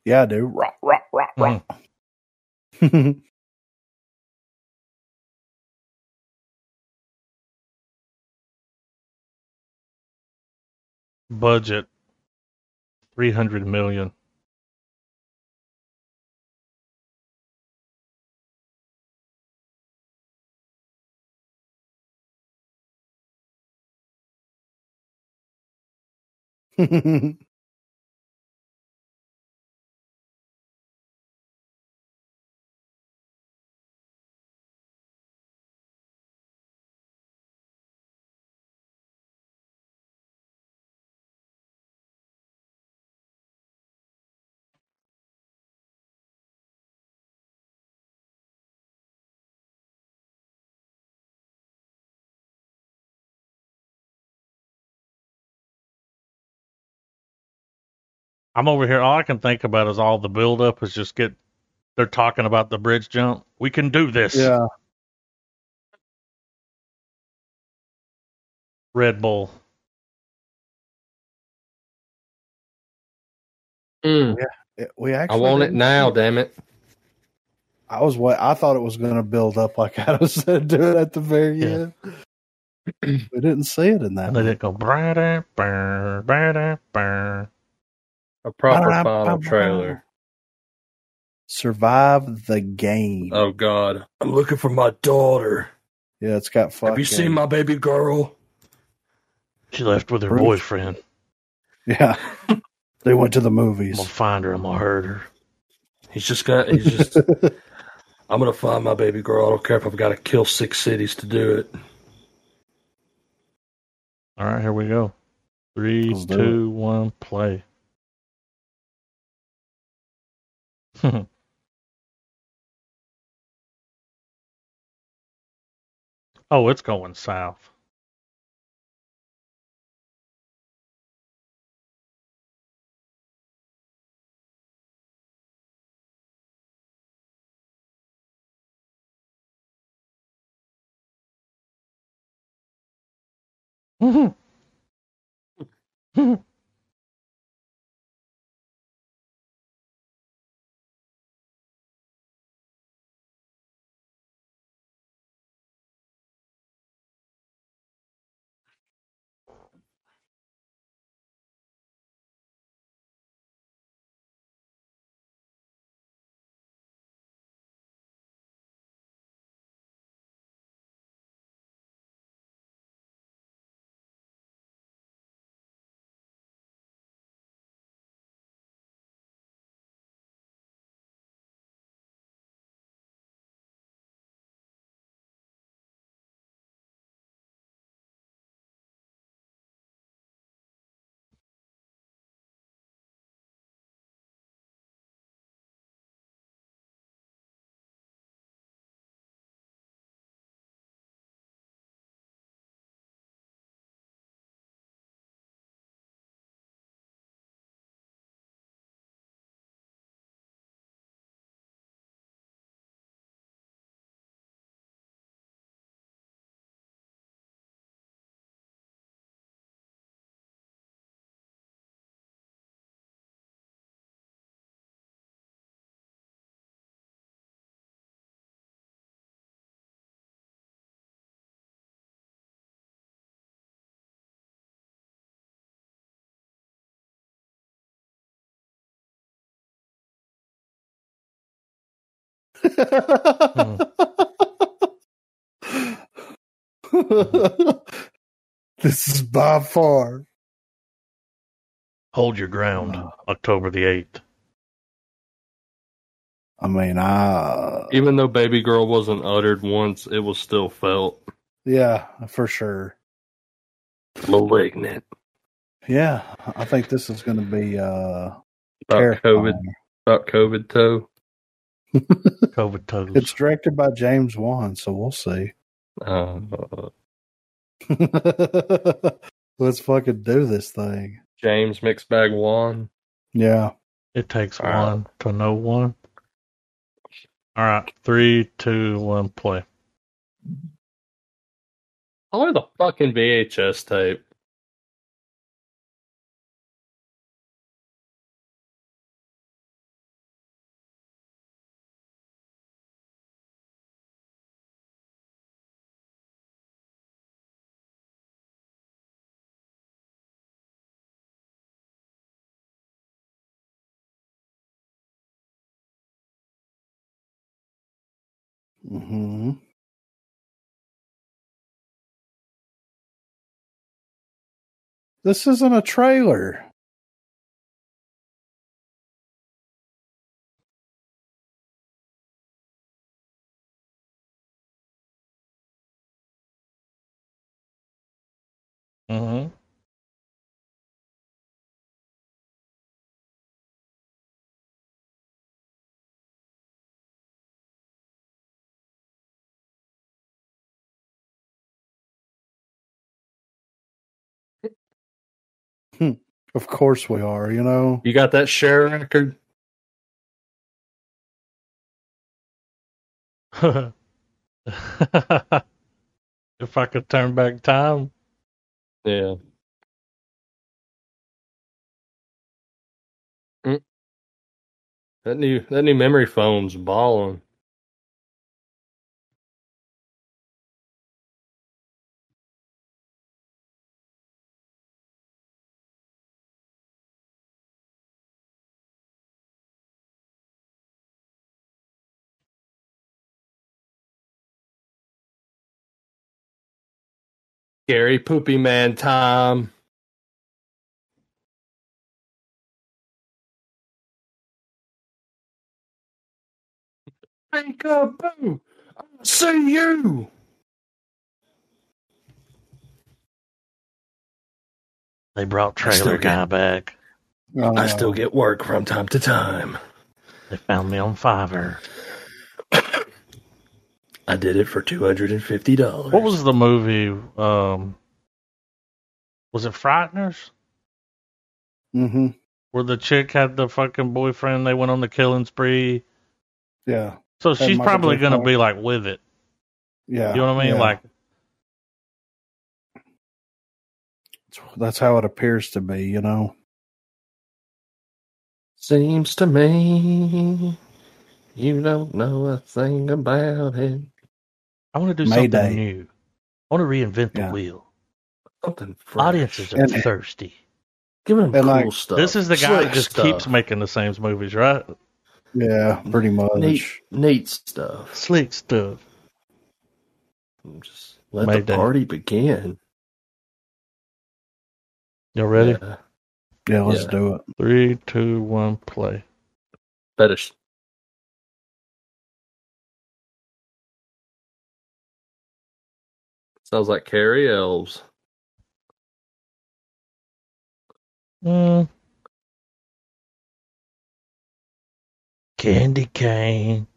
Yeah, dude. Rock, rock, rock, rock. Mm. Budget 300 million. I'm over here. All I can think about is all the buildup is just get. They're talking about the bridge jump. We can do this. Yeah. Red Bull. Mm. Yeah, we actually. I want it now. Damn it. I was what I thought it was going to build up like Adam said, do it at the very yeah. end. we didn't see it in that. And they didn't go burr, burr, burr, burr. A proper final trailer. Survive the game. Oh God, I'm looking for my daughter. Yeah, it's got. Fucking... Have you seen my baby girl? She left with her Bruce. boyfriend. Yeah, they went to the movies. I'm gonna find her. I'm gonna hurt her. He's just got. He's just. I'm gonna find my baby girl. I don't care if I've got to kill six cities to do it. All right, here we go. Three, two, one, play. oh, it's going south. Mm-hmm. this is by far. Hold your ground, uh, October the 8th. I mean, I. Even though Baby Girl wasn't uttered once, it was still felt. Yeah, for sure. Malignant. Yeah, I think this is going to be uh, about COVID. About COVID toe. COVID toes. It's directed by James Wan, so we'll see. Uh, Let's fucking do this thing. James Mixbag Wan. Yeah. It takes All one right. to know one. All right, three, two, one, play. I want the fucking VHS tape. Mm-hmm. This isn't a trailer. Of course we are, you know. You got that share record? if I could turn back time. Yeah. Mm. That new that new memory phone's balling. Gary Poopy Man Tom. Wake up, boo! I see you. They brought trailer guy get, back. Oh, I still get work from time to time. They found me on Fiverr. I did it for two hundred and fifty dollars. What was the movie? Um, was it Frighteners? Mm-hmm. Where the chick had the fucking boyfriend, they went on the killing spree. Yeah. So she's probably gonna be like with it. Yeah. You know what I mean? Yeah. Like that's how it appears to be, you know. Seems to me you don't know a thing about it. I want to do Mayday. something new. I want to reinvent the Yeah. wheel. Something fresh. Audiences are And- thirsty. Give them And, cool like, stuff. This is the guy Slick that just stuff. keeps making the same movies, right? Yeah, pretty much. neat, neat stuff. Slick stuff. Just let Mayday. the party begin. Y'all ready? Yeah. Yeah, let's Yeah. do it. Three, two, one, play. Fetish. Sounds like Cary Elwes. Mm. Candy cane.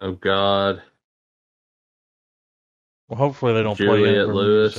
Oh God. Well, hopefully they don't Juliette play Juliette Lewis.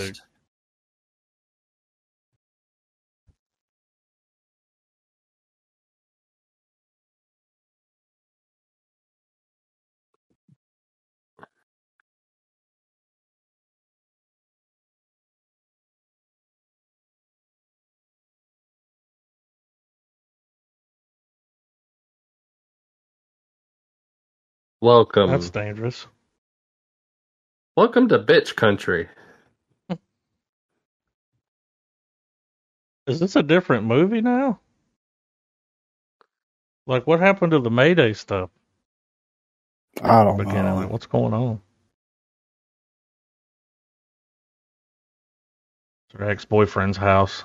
Welcome. That's dangerous. Welcome to bitch country. Is this a different movie now? Like, what happened to the Mayday stuff? I don't Beginning, know. like, what's going on? It's her ex boyfriend's house.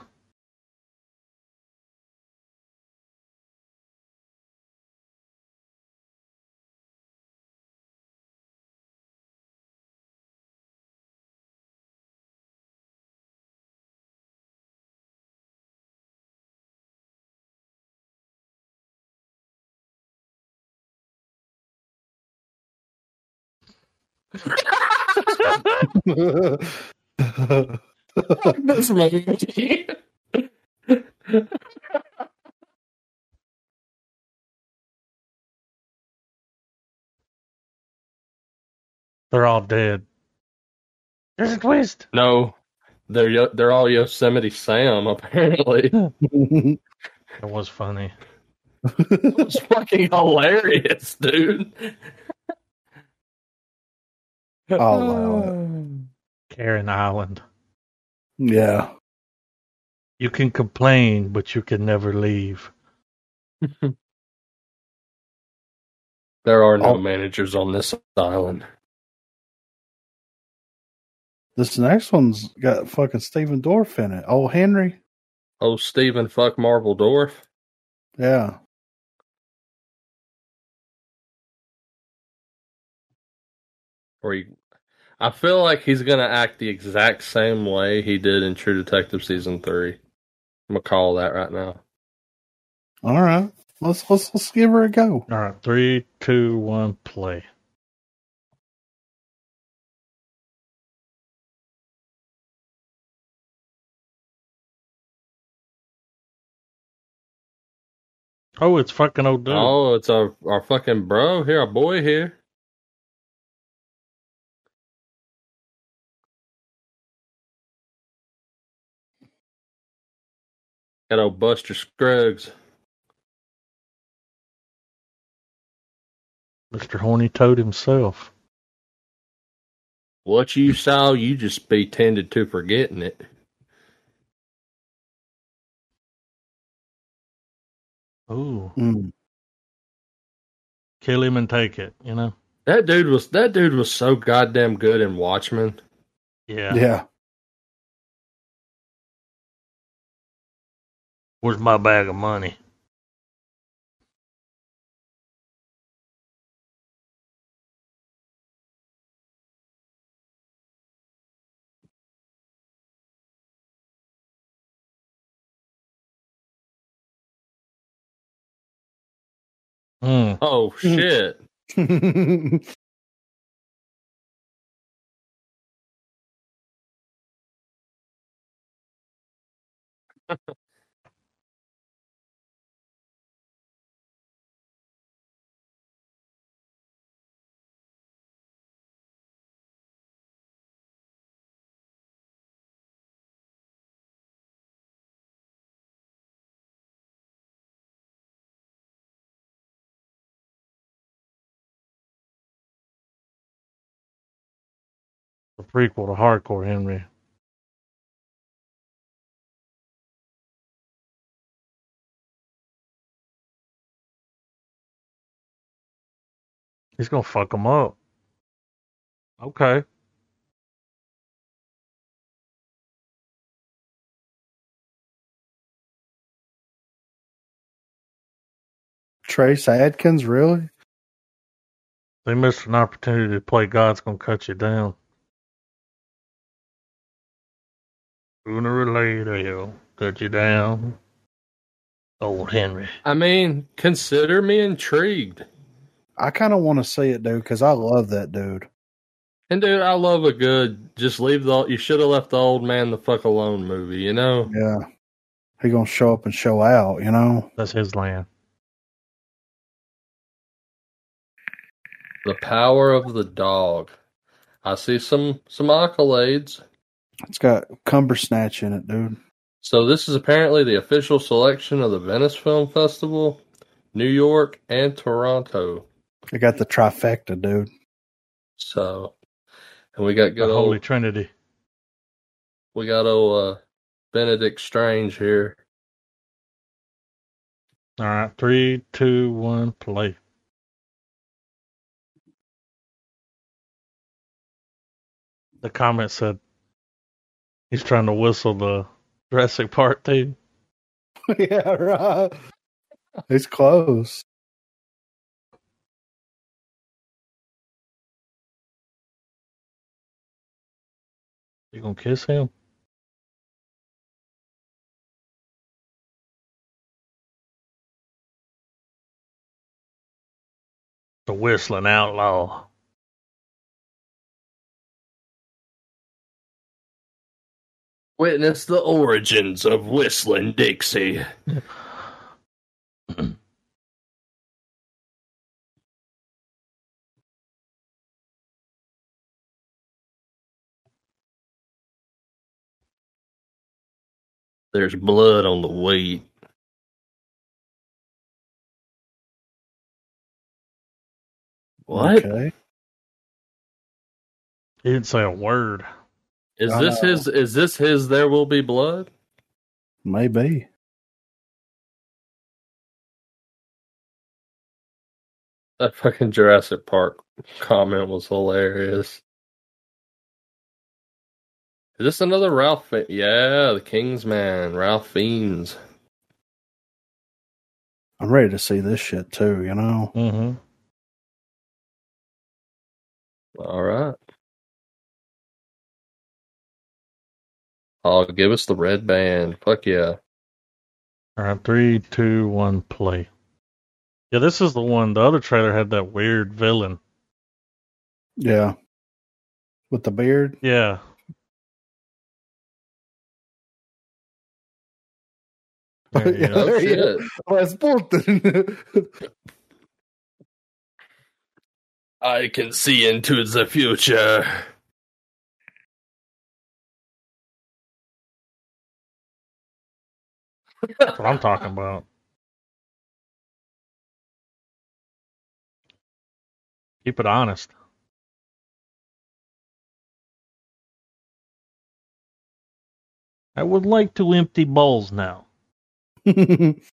This movie. They're all dead. There's a twist. no, they're they're all Yosemite Sam apparently. It was funny. It was fucking hilarious, dude. I'll Karen Island. yeah. You can complain, but you can never leave. There are no Oh. managers on this island. This next one's got fucking Stephen Dorff in it. Oh, Henry. Oh, Stephen fuck Marvel Dorff. Yeah. Or he, I feel like he's gonna act the exact same way he did in True Detective season three. I'm gonna call that right now. All right. Let's let's let's give her a go. All right, three, two, one, play. Oh, it's fucking old dude. Oh, it's our our fucking bro here, our boy here. Got old Buster Scruggs. Mr. Horny Toad himself. What you saw, you just be tended to forgetting it. Ooh, Mm. kill him and take it. You know? That dude was that dude was so goddamn good in Watchmen. Yeah. Yeah. Where's my bag of money? Hmm. Oh shit. prequel to Hardcore Henry. He's gonna fuck him up. Okay. Trace Adkins, really? They missed an opportunity to play God's gonna cut you down. Sooner or later, he'll cut you down. Old Henry. I mean, consider me intrigued. I kind of want to see it, dude, because I love that dude. And dude, I love a good just leave the you should have left the old man the fuck alone movie, you know? Yeah. He gonna show up and show out, you know? That's his land. The power of the dog. I see some some accolades. It's got Cumber Snatch in it, dude. So this is apparently the official selection of the Venice Film Festival, New York and Toronto. I got the trifecta, dude. So, and we got good the old Holy Trinity. we got old uh, Benedict Strange here. All right, three, two, one, play. The comment said he's trying to whistle the Jurassic Park theme. yeah, right. It's close. You gonna kiss him? The whistling outlaw. Witness the origins of Whistling Dixie. There's blood on the wheat. What? Okay. He didn't say a word. This? I know. His is this his? There will be blood. Maybe. That fucking Jurassic Park comment was hilarious. Is this another Ralph? Fi- Yeah, the Kingsman, Ralph Fiennes. I'm ready to see this shit too, you know? Mm-hmm. All right. Oh, give us the red band. Fuck yeah. All right, three, two, one, play. Yeah, this is the one. The other trailer had that weird villain. Yeah. With the beard. Yeah. There he Yeah. is. Oh There he shit. Let's oh, I can see into the future. That's what I'm talking about. Keep it honest. I would like to empty bowls now.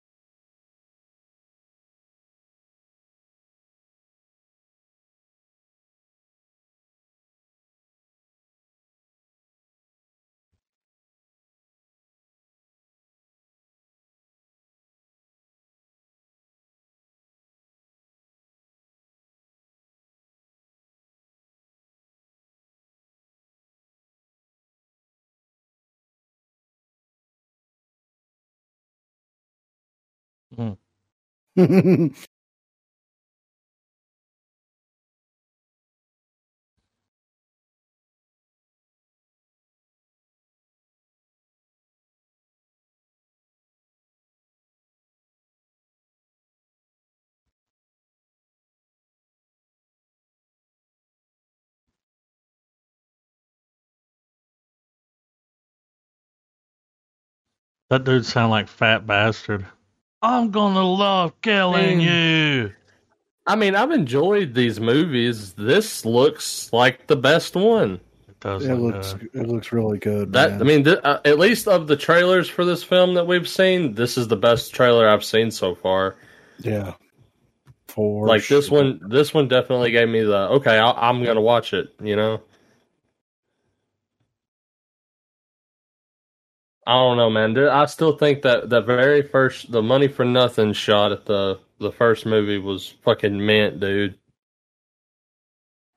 That dude sound like fat bastard. I'm gonna love killing Man. you. I mean, I've enjoyed these movies. This looks like the best one. It does. it looks good. it looks really good. That man. I mean, th- uh, at least of the trailers for this film that we've seen, this is the best trailer I've seen so far. yeah. For like this one, this one definitely gave me the okay. I'll, I'm gonna watch it. You know. I don't know, man. I still think that the very first, the money for nothing shot at the the first movie was fucking mint, dude.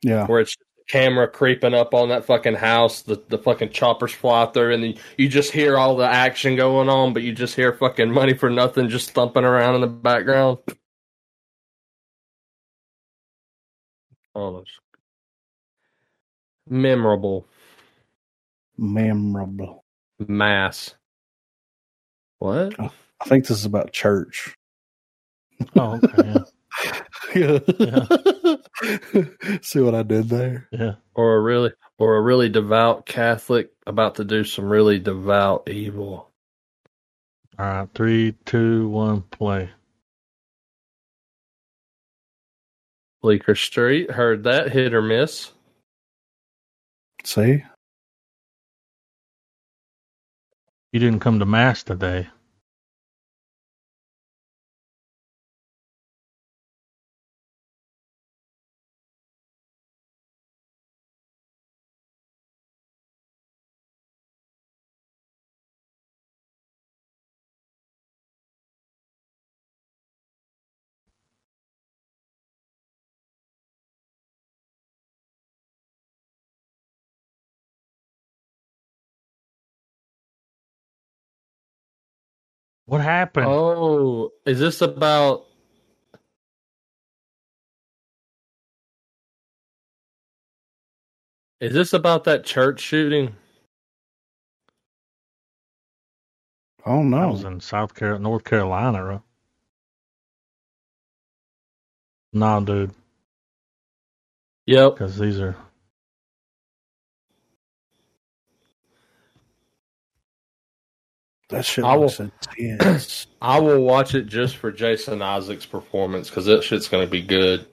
Yeah. where it's camera creeping up on that fucking house, the, the fucking choppers fly through, and then you just hear all the action going on, but you just hear fucking money for nothing just thumping around in the background. Oh, that's memorable Memorable. Mass. What? I think this is about church. Oh, okay. Yeah. See what I did there? yeah. Or a really, or a really devout Catholic about to do some really devout evil. All right. Three, two, one, play. Bleecker Street. Heard that hit or miss. See, You didn't come to mass today. What happened? Oh, is this about? Is this about that church shooting? oh I no, was in South Carolina, North Carolina. Right? No, dude, Yep. because these are that shit I will- intense. I will watch it just for Jason Isaacs' performance because that shit's going to be good.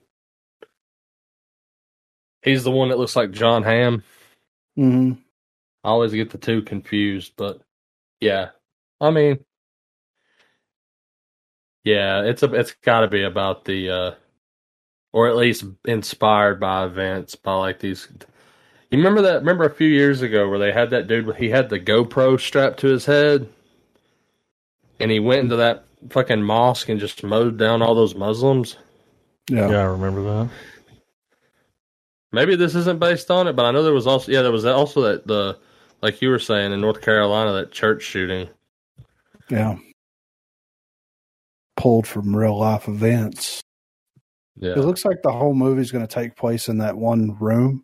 He's the one that looks like Jon Hamm. hmm I always get the two confused, but yeah, I mean, yeah, it's a it's got to be about the, uh or at least inspired by events by like these. You remember that? Remember a few years ago where they had that dude? He had the GoPro strapped to his head, and he went into that fucking mosque and just mowed down all those Muslims. Yeah. yeah, I remember that. Maybe this isn't based on it, but I know there was also yeah, there was also that the like you were saying in North Carolina that church shooting. yeah, Pulled from real life events. Yeah, It looks like the whole movie's going to take place in that one room,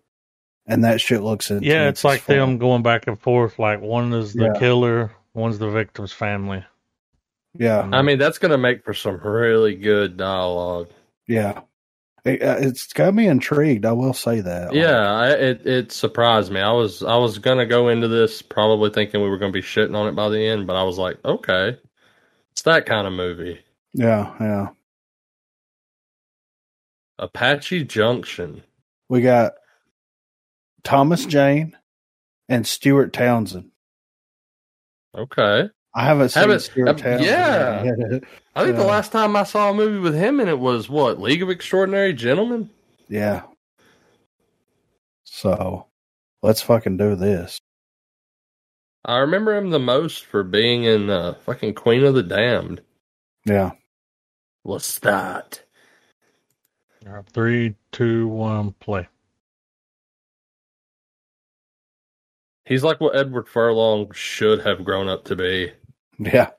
and that shit looks intense. Yeah, it's like as them going back and forth. Like one is the Yeah. killer, one's the victim's family. Yeah, I mean that's gonna make for some really good dialogue. yeah. It, uh, it's got me intrigued. I will say that. Yeah, I, it it surprised me. I was I was gonna go into this probably thinking we were gonna be shitting on it by the end, but I was like, okay, it's that kind of movie. yeah, yeah. Apache Junction. We got Thomas Jane and Stuart Townsend. Okay, I haven't seen Haven't- Stuart Townsend. yeah. yet. I think the last time I saw a movie with him in it was what League of Extraordinary Gentlemen. yeah. So let's fucking do this. I remember him the most for being in uh, fucking Queen of the Damned. Yeah. What's that? All right, three, two, one, play. He's like what Edward Furlong should have grown up to be. Yeah.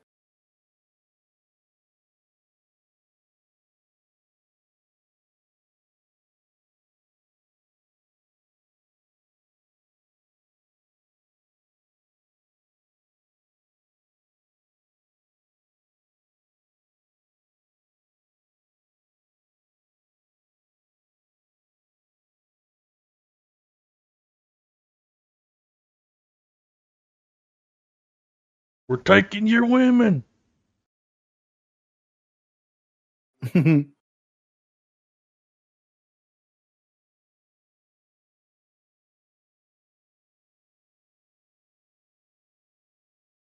We're taking your women.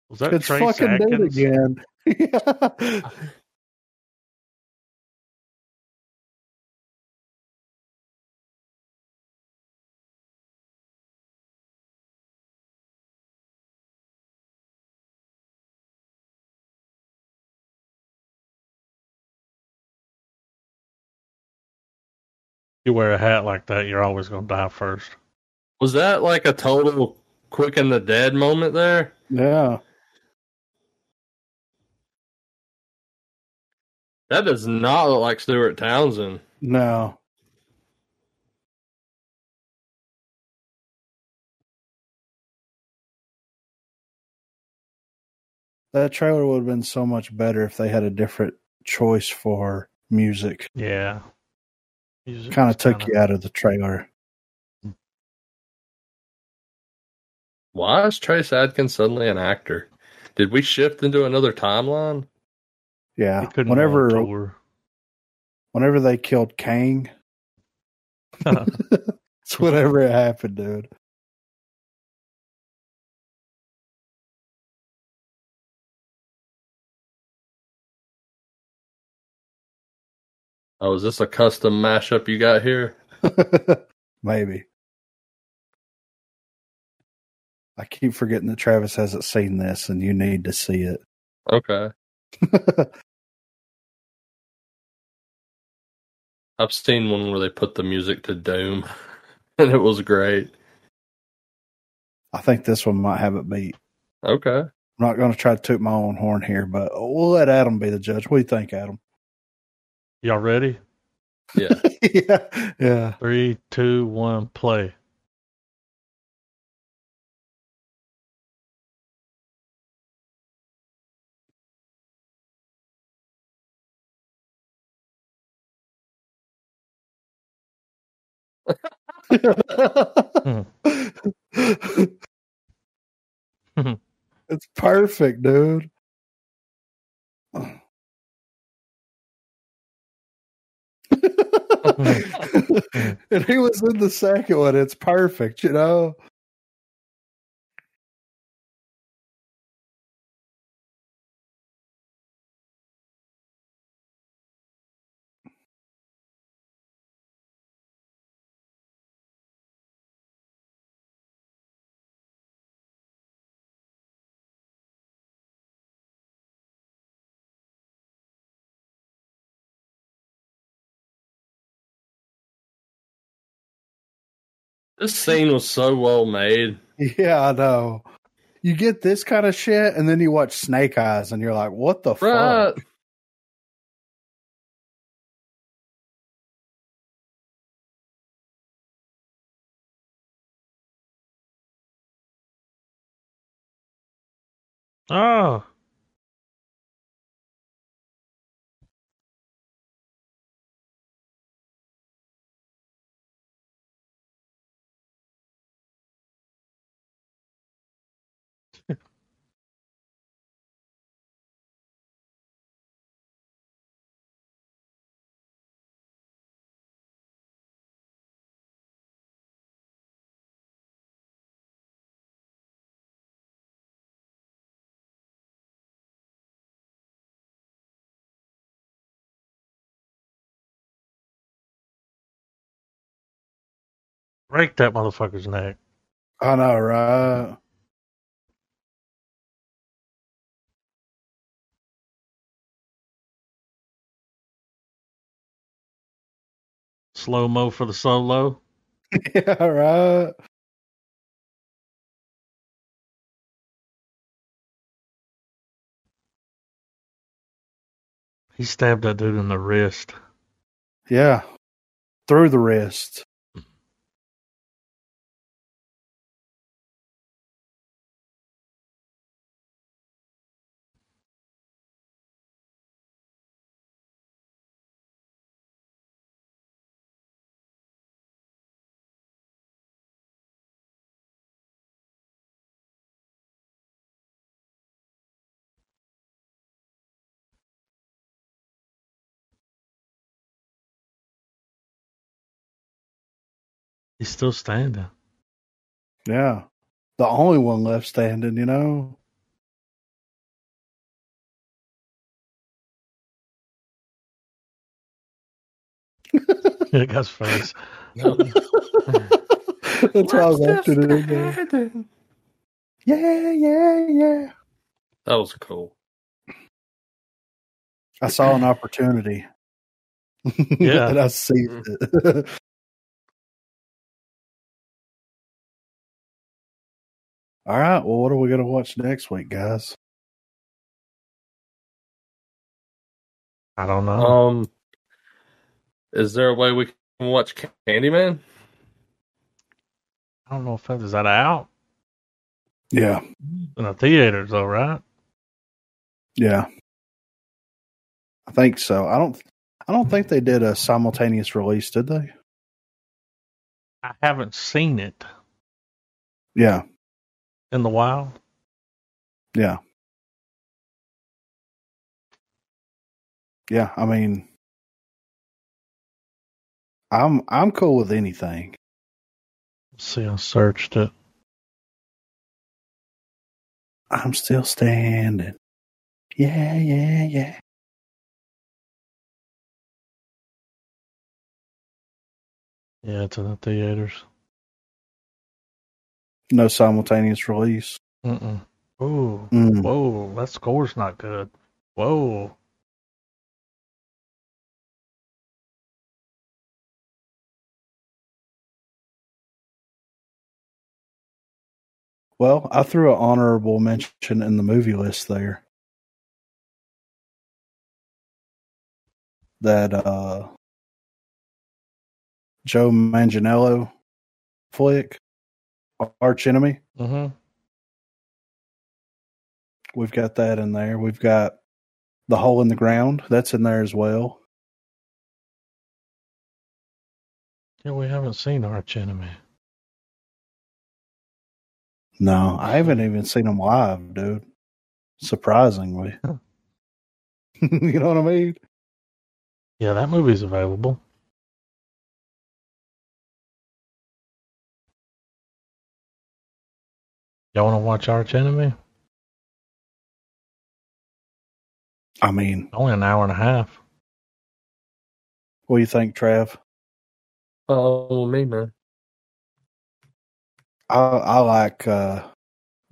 Was that it's Trace fucking Adkins? again. You wear a hat like that, you're always going to die first. Was that like a total quick and the dead moment there? Yeah. That does not look like Stuart Townsend. No. That trailer would have been so much better if they had a different choice for music. Yeah. Kind of took you out of the trailer. Why is Trace Adkins suddenly an actor? Did we shift into another timeline? Yeah. Whenever go on tour. whenever they killed Kang, it's whatever it happened, dude. Oh, is this a custom mashup you got here? Maybe. I keep forgetting that Travis hasn't seen this and you need to see it. Okay. I've seen one where they put the music to Doom and it was great. I think this one might have it beat. Okay. I'm not going to try to toot my own horn here, but we'll let Adam be the judge. What do you think, Adam? Y'all ready? Yeah. yeah. Yeah. Three, two, one, play. Hmm. it's perfect, dude. and he was in the second one. It's perfect, you know. This scene was so well made. Yeah, I know. You get this kind of shit, and then you watch Snake Eyes, and you're like, "What the Right. fuck?" Oh. Break that motherfucker's neck. I know, right? Slow mo for the solo. yeah, right. He stabbed that dude in the wrist. Yeah, through the wrist. He's still standing. Yeah, the only one left standing. You know. That guy's face. That's why I left it in there. Yeah, yeah, yeah. That was cool. I saw an opportunity. Yeah. and I seized it. All right. Well, what are we going to watch next week, guys? I don't know. Um, is there a way we can watch Candyman? I don't know if that is that out Yeah. in the theaters though, right? Yeah. I think so. I don't. I don't think they did a simultaneous release, did they? I haven't seen it Yeah. In the wild. Yeah. Yeah. I mean, I'm I'm cool with anything. Let's see, I searched it. I'm still standing. Yeah, yeah, yeah. Yeah, it's in the theaters. No simultaneous release. Mm-mm. Ooh, Mm. whoa, that score's not good. Whoa. Well, I threw an honorable mention in the movie list there. That uh Joe Manganiello flick, Arch Enemy. Mm-hmm. We've got that in there. We've got The Hole in the Ground. That's in there as well. Yeah, we haven't seen Arch Enemy. No, I haven't even seen them live, dude. Surprisingly. you know what I mean? Yeah, that movie's available. Y'all want to watch Arch Enemy? I mean, Only an hour and a half. what do you think, Trav? Oh, me, man. I I like uh,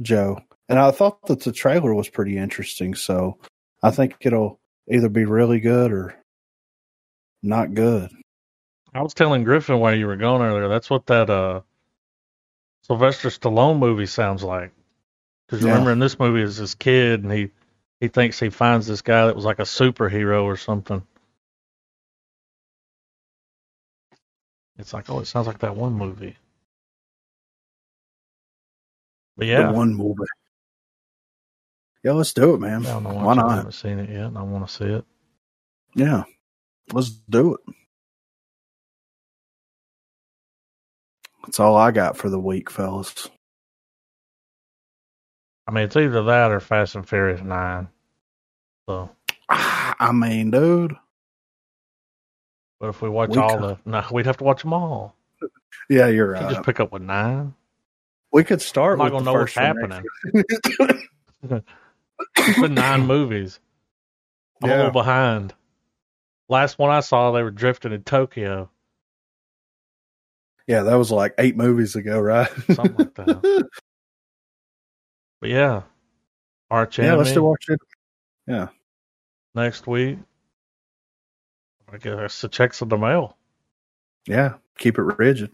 Joe, and I thought that the trailer was pretty interesting. So I think it'll either be really good or not good. I was telling Griffin while you were gone earlier. That's what that uh Sylvester Stallone movie sounds like. Because Yeah. remember in this movie is this kid and he he thinks he finds this guy that was like a superhero or something. It's like oh, it sounds like that one movie. But yeah, The one movie. Yeah, let's do it, man. I don't know Why why I not? haven't seen it yet, and I want to see it. Yeah, let's do it. That's all I got for the week, fellas. I mean, it's either that or Fast and Furious Nine. So, I mean, dude. but if we watch We all could- the, no, we'd have to watch them all. Yeah, you're You right. just pick up with nine. we could start I'm not gonna know what's happening. It's been nine movies. I'm a little behind. Last one I saw, they were drifting in Tokyo. Yeah, that was like eight movies ago, right? Something like that. But yeah, Arch yeah, let's do watch it. Yeah. Next week. I guess the checks in the mail. Yeah, keep it rigid.